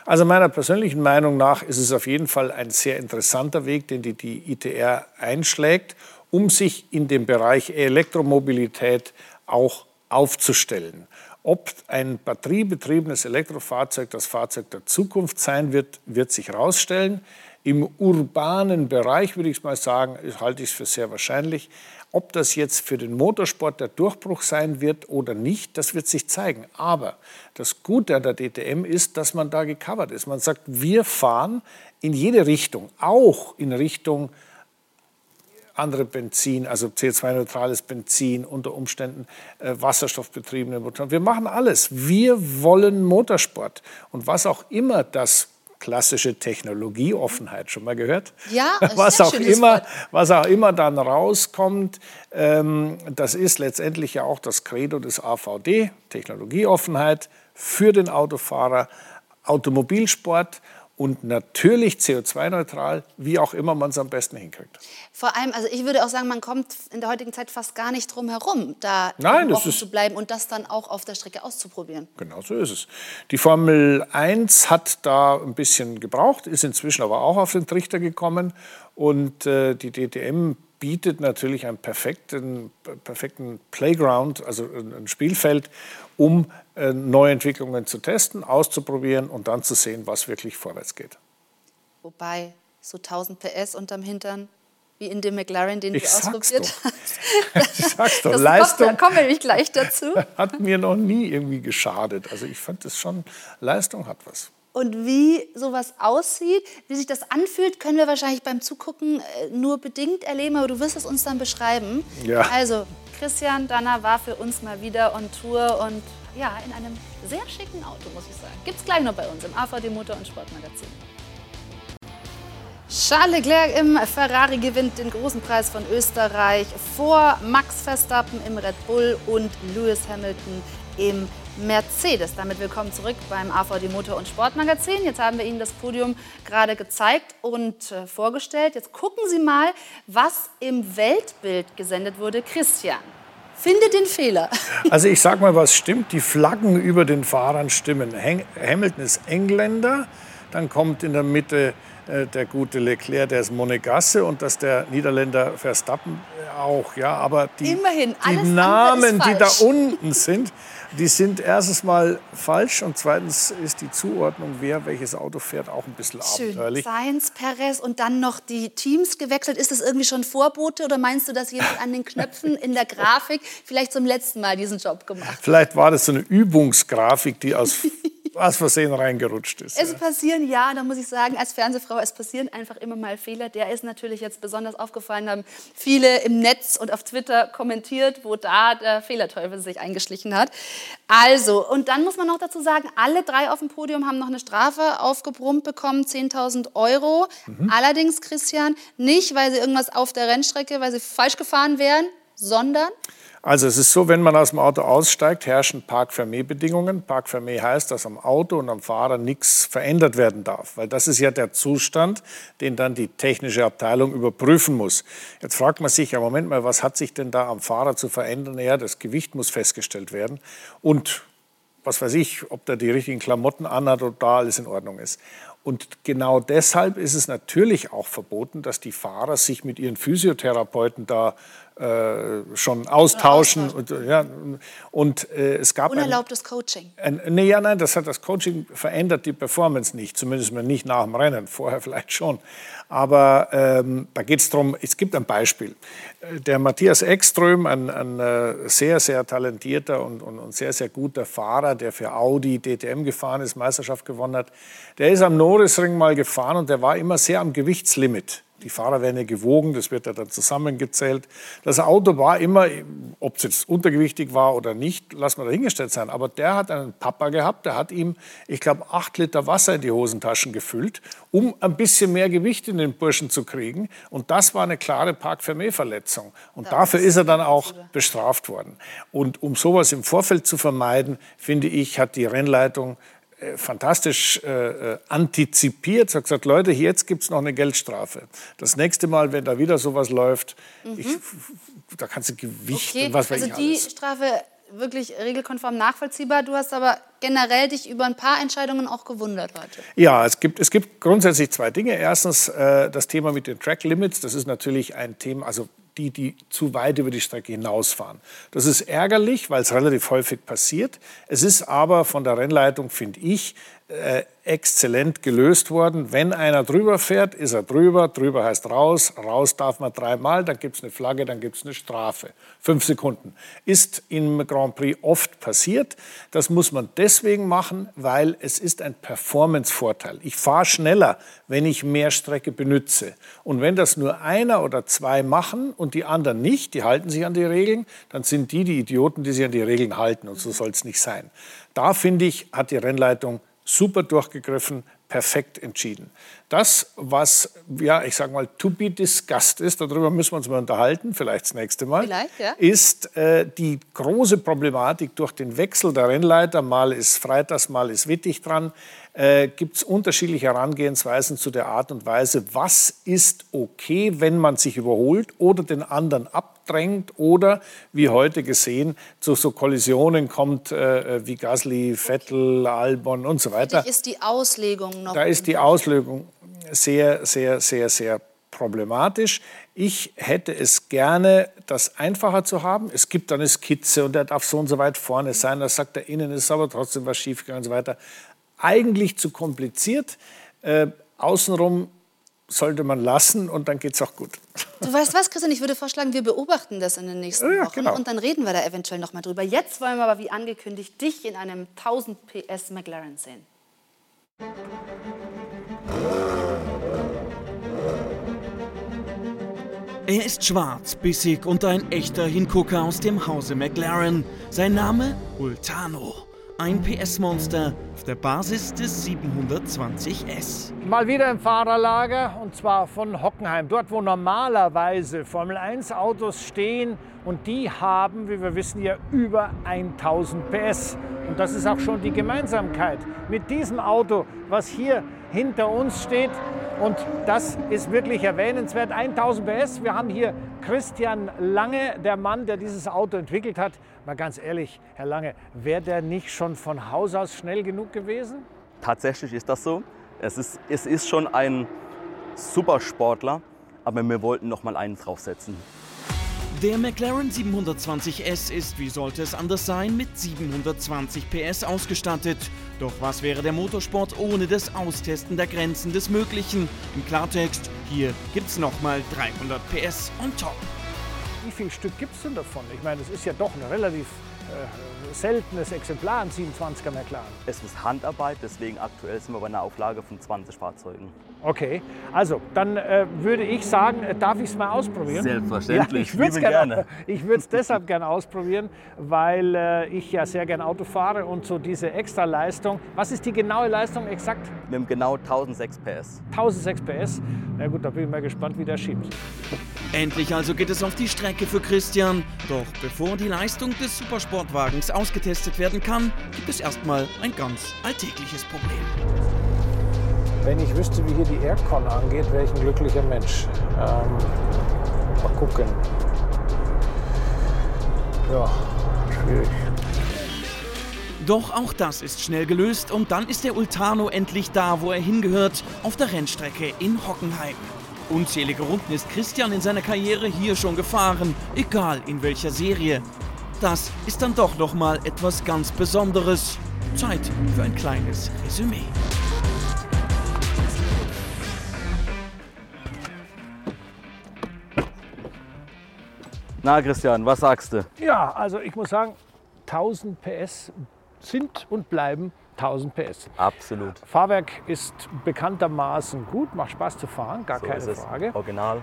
Also meiner persönlichen Meinung nach ist es auf jeden Fall ein sehr interessanter Weg, den die, die ITR einschlägt, um sich in dem Bereich Elektromobilität auch aufzustellen. Ob ein batteriebetriebenes Elektrofahrzeug das Fahrzeug der Zukunft sein wird, wird sich herausstellen. Im urbanen Bereich würde ich mal sagen, halte ich es für sehr wahrscheinlich. Ob das jetzt für den Motorsport der Durchbruch sein wird oder nicht, das wird sich zeigen. Aber das Gute an der DTM ist, dass man da gecovert ist. Man sagt, wir fahren in jede Richtung, auch in Richtung andere Benzin, also CO2-neutrales Benzin, unter Umständen äh, wasserstoffbetriebene Motoren. Wir machen alles. Wir wollen Motorsport. Und was auch immer das klassische Technologieoffenheit. Schon mal gehört? Ja, was auch immer, was auch immer dann rauskommt, ähm, das ist letztendlich ja auch das Credo des AVD, Technologieoffenheit für den Autofahrer, Automobilsport und natürlich CO2-neutral, wie auch immer man es am besten hinkriegt. Vor allem, also ich würde auch sagen, man kommt in der heutigen Zeit fast gar nicht drum herum, da Nein, offen ist- zu bleiben und das dann auch auf der Strecke auszuprobieren. Genau so ist es. Die Formel 1 hat da ein bisschen gebraucht, ist inzwischen aber auch auf den Trichter gekommen. Und äh, die DTM bietet natürlich einen perfekten, perfekten Playground, also ein Spielfeld, um äh, Neuentwicklungen zu testen, auszuprobieren und dann zu sehen, was wirklich vorwärts geht. Wobei so 1000 PS unterm Hintern, wie in dem McLaren, den Ich du ausprobiert doch. hast. Ich sag's doch, Das Leistung Kommt, da kommen wir nämlich gleich dazu. hat mir noch nie irgendwie geschadet. Also ich fand es schon, Leistung hat was. Und wie sowas aussieht, wie sich das anfühlt, können wir wahrscheinlich beim Zugucken äh, nur bedingt erleben, aber du wirst es uns dann beschreiben. Ja. Also, Christian Danner war für uns mal wieder on Tour und ja, in einem sehr schicken Auto, muss ich sagen. Gibt's gleich noch bei uns im AVD Motor- und Sportmagazin. Charles Leclerc im Ferrari gewinnt den großen Preis von Österreich vor Max Verstappen im Red Bull und Lewis Hamilton im Mercedes. Damit willkommen zurück beim AVD Motor- und Sportmagazin. Jetzt haben wir Ihnen das Podium gerade gezeigt und äh, vorgestellt. Jetzt gucken Sie mal, was im Weltbild gesendet wurde. Christian, finde den Fehler. Also ich sag mal, was stimmt. Die Flaggen über den Fahrern stimmen. Hamilton ist Engländer, dann kommt in der Mitte äh, der gute Leclerc, der ist Monegasse und dass der Niederländer Verstappen auch. Ja, aber die, Immerhin, alles die Namen, die da unten sind, die sind erstens mal falsch und zweitens ist die Zuordnung, wer welches Auto fährt, auch ein bisschen Schön. abenteuerlich. Sainz, Perez und dann noch die Teams gewechselt. Ist das irgendwie schon Vorbote oder meinst du, dass jemand an den Knöpfen in der Grafik vielleicht zum letzten Mal diesen Job gemacht hat? Vielleicht war das so eine Übungsgrafik, die aus, aus Versehen reingerutscht ist. Es passieren, ja, da muss ich sagen, als Fernsehfrau, es passieren einfach immer mal Fehler. Der ist natürlich jetzt besonders aufgefallen, haben viele im Netz und auf Twitter kommentiert, wo da der Fehlerteufel sich eingeschlichen hat. Also, und dann muss man noch dazu sagen, alle drei auf dem Podium haben noch eine Strafe aufgebrummt bekommen, 10.000 Euro. Mhm. Allerdings, Christian, nicht, weil sie irgendwas auf der Rennstrecke, weil sie falsch gefahren wären, sondern Also es ist so, wenn man aus dem Auto aussteigt, herrschen Park-Fermé-Bedingungen. Park-Fermé heißt, dass am Auto und am Fahrer nichts verändert werden darf, weil das ist ja der Zustand, den dann die technische Abteilung überprüfen muss. Jetzt fragt man sich, ja Moment mal, was hat sich denn da am Fahrer zu verändern? Ja, das Gewicht muss festgestellt werden und was weiß ich, ob der die richtigen Klamotten anhat oder da alles in Ordnung ist. Und genau deshalb ist es natürlich auch verboten, dass die Fahrer sich mit ihren Physiotherapeuten da äh, schon austauschen. Und, ja, und äh, es gab ein, unerlaubtes Coaching. ein, nee, ja, nein, das hat das Coaching verändert die Performance nicht, zumindest mal nicht nach dem Rennen, vorher vielleicht schon. Aber ähm, da geht es darum, es gibt ein Beispiel. Der Matthias Ekström, ein, ein äh, sehr, sehr talentierter und, und, und sehr, sehr guter Fahrer, der für Audi DTM gefahren ist, Meisterschaft gewonnen hat, der ist am Norrisring mal gefahren und der war immer sehr am Gewichtslimit. Die Fahrer werden ja gewogen, das wird ja dann zusammengezählt. Das Auto war immer, ob es jetzt untergewichtig war oder nicht, lassen wir dahingestellt sein. Aber der hat einen Papa gehabt, der hat ihm, ich glaube, acht Liter Wasser in die Hosentaschen gefüllt, um ein bisschen mehr Gewicht in den Burschen zu kriegen. Und das war eine klare Park-Fermé-Verletzung. Und dafür ist er dann auch bestraft worden. Und um sowas im Vorfeld zu vermeiden, finde ich, hat die Rennleitung fantastisch äh, äh, antizipiert, hat gesagt, Leute, jetzt gibt es noch eine Geldstrafe. Das nächste Mal, wenn da wieder sowas läuft, ich, da kannst du Gewicht Okay, und was weiß also ich die alles. Strafe wirklich regelkonform nachvollziehbar. Du hast aber generell dich über ein paar Entscheidungen auch gewundert heute. Ja, es gibt, es gibt grundsätzlich zwei Dinge. Erstens äh, das Thema mit den Track Limits. Das ist natürlich ein Thema, also die, die zu weit über die Strecke hinausfahren. Das ist ärgerlich, weil es relativ häufig passiert. Es ist aber von der Rennleitung, finde ich, äh, exzellent gelöst worden. Wenn einer drüber fährt, ist er drüber. Drüber heißt raus. Raus darf man dreimal. Dann gibt es eine Flagge, dann gibt es eine Strafe. Fünf Sekunden. Ist im Grand Prix oft passiert. Das muss man deswegen machen, weil es ist ein Performance-Vorteil. Ich fahre schneller, wenn ich mehr Strecke benütze. Und wenn das nur einer oder zwei machen und die anderen nicht, die halten sich an die Regeln, dann sind die die Idioten, die sich an die Regeln halten. Und so soll es nicht sein. Da finde ich, hat die Rennleitung super durchgegriffen, perfekt entschieden. Das, was, ja, ich sage mal, to be discussed ist, darüber müssen wir uns mal unterhalten, vielleicht das nächste Mal, Vielleicht, ja. ist äh, die große Problematik durch den Wechsel der Rennleiter. Mal ist Freitags, mal ist Wittig dran. äh, gibt es unterschiedliche Herangehensweisen zu der Art und Weise, was ist okay, wenn man sich überholt oder den anderen abdrängt oder, wie heute gesehen, zu so Kollisionen kommt, äh, wie Gasly, Vettel, Albon und so weiter. Da ist die Auslegung noch. Da ist die Auslegung sehr, sehr, sehr, sehr problematisch. Ich hätte es gerne, das einfacher zu haben. Es gibt dann eine Skizze und der darf so und so weit vorne sein. Da sagt er, innen ist aber trotzdem was schiefgegangen und so weiter. Eigentlich zu kompliziert. Äh, außenrum sollte man lassen und dann geht es auch gut. Du weißt was, Christian, ich würde vorschlagen, wir beobachten das in den nächsten Ja, Wochen genau. und dann reden wir da eventuell noch mal drüber. Jetzt wollen wir aber, wie angekündigt, dich in einem 1000 PS McLaren sehen. Er ist schwarz, bissig und ein echter Hingucker aus dem Hause McLaren. Sein Name Ultano. Ein PS-Monster auf der Basis des 720S. Mal wieder im Fahrerlager und zwar von Hockenheim, dort wo normalerweise Formel 1 Autos stehen und die haben, wie wir wissen, ja über 1000 PS. Und das ist auch schon die Gemeinsamkeit mit diesem Auto, was hier hinter uns steht. Und das ist wirklich erwähnenswert. 1000 PS. Wir haben hier Christian Lange, der Mann, der dieses Auto entwickelt hat. Mal ganz ehrlich, Herr Lange, wäre der nicht schon von Haus aus schnell genug gewesen? Tatsächlich ist das so. Es ist, es ist schon ein Supersportler, aber wir wollten noch mal einen draufsetzen. Der McLaren 720S ist, wie sollte es anders sein, mit 720 PS ausgestattet. Doch was wäre der Motorsport ohne das Austesten der Grenzen des Möglichen? Im Klartext, hier gibt's nochmal 300 PS on top. Wie viel Stück gibt es denn davon? Ich meine, es ist ja doch ein relativ seltenes Exemplar, ein 27er McLaren. Es ist Handarbeit, deswegen aktuell sind wir bei einer Auflage von 20 Fahrzeugen. Okay, also dann äh, würde ich sagen, äh, darf ich es mal ausprobieren? Selbstverständlich, Ja, ich würde gerne. gerne. Ich würde es deshalb gerne ausprobieren, weil äh, ich ja sehr gern Auto fahre und so diese extra Leistung. Was ist die genaue Leistung exakt? Wir haben genau 1006 PS. 1006 PS. Na gut, da bin ich mal gespannt, wie der schiebt. Endlich also geht es auf die Strecke für Christian. Doch bevor die Leistung des Supersportwagens ausgetestet werden kann, gibt es erstmal ein ganz alltägliches Problem. Wenn ich wüsste, wie hier die Aircon angeht, wäre ich ein glücklicher Mensch. Ähm, mal gucken. Ja, schwierig. Doch auch das ist schnell gelöst und dann ist der Ultano endlich da, wo er hingehört, auf der Rennstrecke in Hockenheim. Unzählige Runden ist Christian in seiner Karriere hier schon gefahren, egal in welcher Serie. Das ist dann doch noch mal etwas ganz Besonderes. Zeit für ein kleines Resümee. Na Christian, was sagst du? Ja, also ich muss sagen, 1000 PS sind und bleiben 1000 PS. Absolut. Fahrwerk ist bekanntermaßen gut, macht Spaß zu fahren, gar So keine ist es. Frage. Original.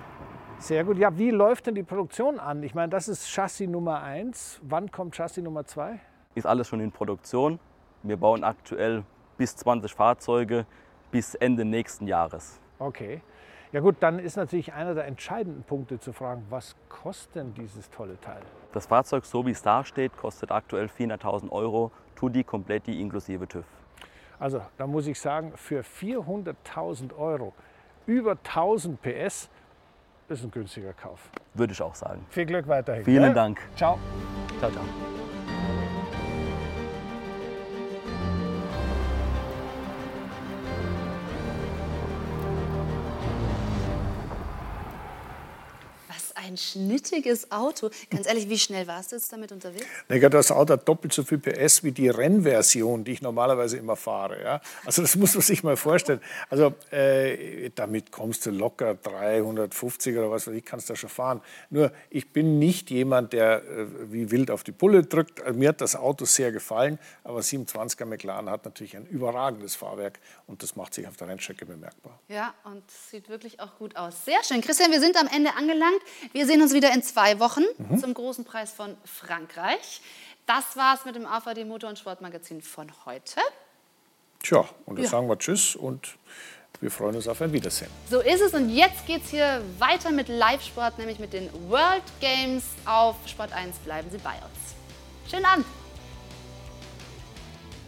Sehr gut. Ja, wie läuft denn die Produktion an? Ich meine, das ist Chassis Nummer 1. Wann kommt Chassis Nummer 2? Ist alles schon in Produktion. Wir bauen aktuell bis 20 Fahrzeuge bis Ende nächsten Jahres. Okay. Ja gut, dann ist natürlich einer der entscheidenden Punkte zu fragen, was kostet denn dieses tolle Teil? Das Fahrzeug, so wie es da steht, kostet aktuell 400.000 Euro, Tutti Completi inklusive TÜV. Also da muss ich sagen, für 400.000 Euro über 1000 PS ist ein günstiger Kauf. Würde ich auch sagen. Viel Glück weiterhin. Vielen gell? Dank. Ciao. Ciao, ciao. Ein schnittiges Auto. Ganz ehrlich, wie schnell warst du jetzt damit unterwegs? Digga, das Auto hat doppelt so viel PS wie die Rennversion, die ich normalerweise immer fahre. Ja? Also das muss man sich mal vorstellen. Also äh, damit kommst du locker 350 oder was weiß ich, kannst du da schon fahren. Nur ich bin nicht jemand, der äh, wie wild auf die Pulle drückt. Also, mir hat das Auto sehr gefallen, aber 27er McLaren hat natürlich ein überragendes Fahrwerk und das macht sich auf der Rennstrecke bemerkbar. Ja, und sieht wirklich auch gut aus. Sehr schön. Christian, wir sind am Ende angelangt. Wir sehen uns wieder in zwei Wochen Mhm. zum großen Preis von Frankreich. Das war's mit dem AVD Motor- und Sportmagazin von heute. Tja, und dann Ja. sagen wir Tschüss und wir freuen uns auf ein Wiedersehen. So ist es und jetzt geht's hier weiter mit Live-Sport, nämlich mit den World Games auf Sport 1. Bleiben Sie bei uns. Schönen Abend.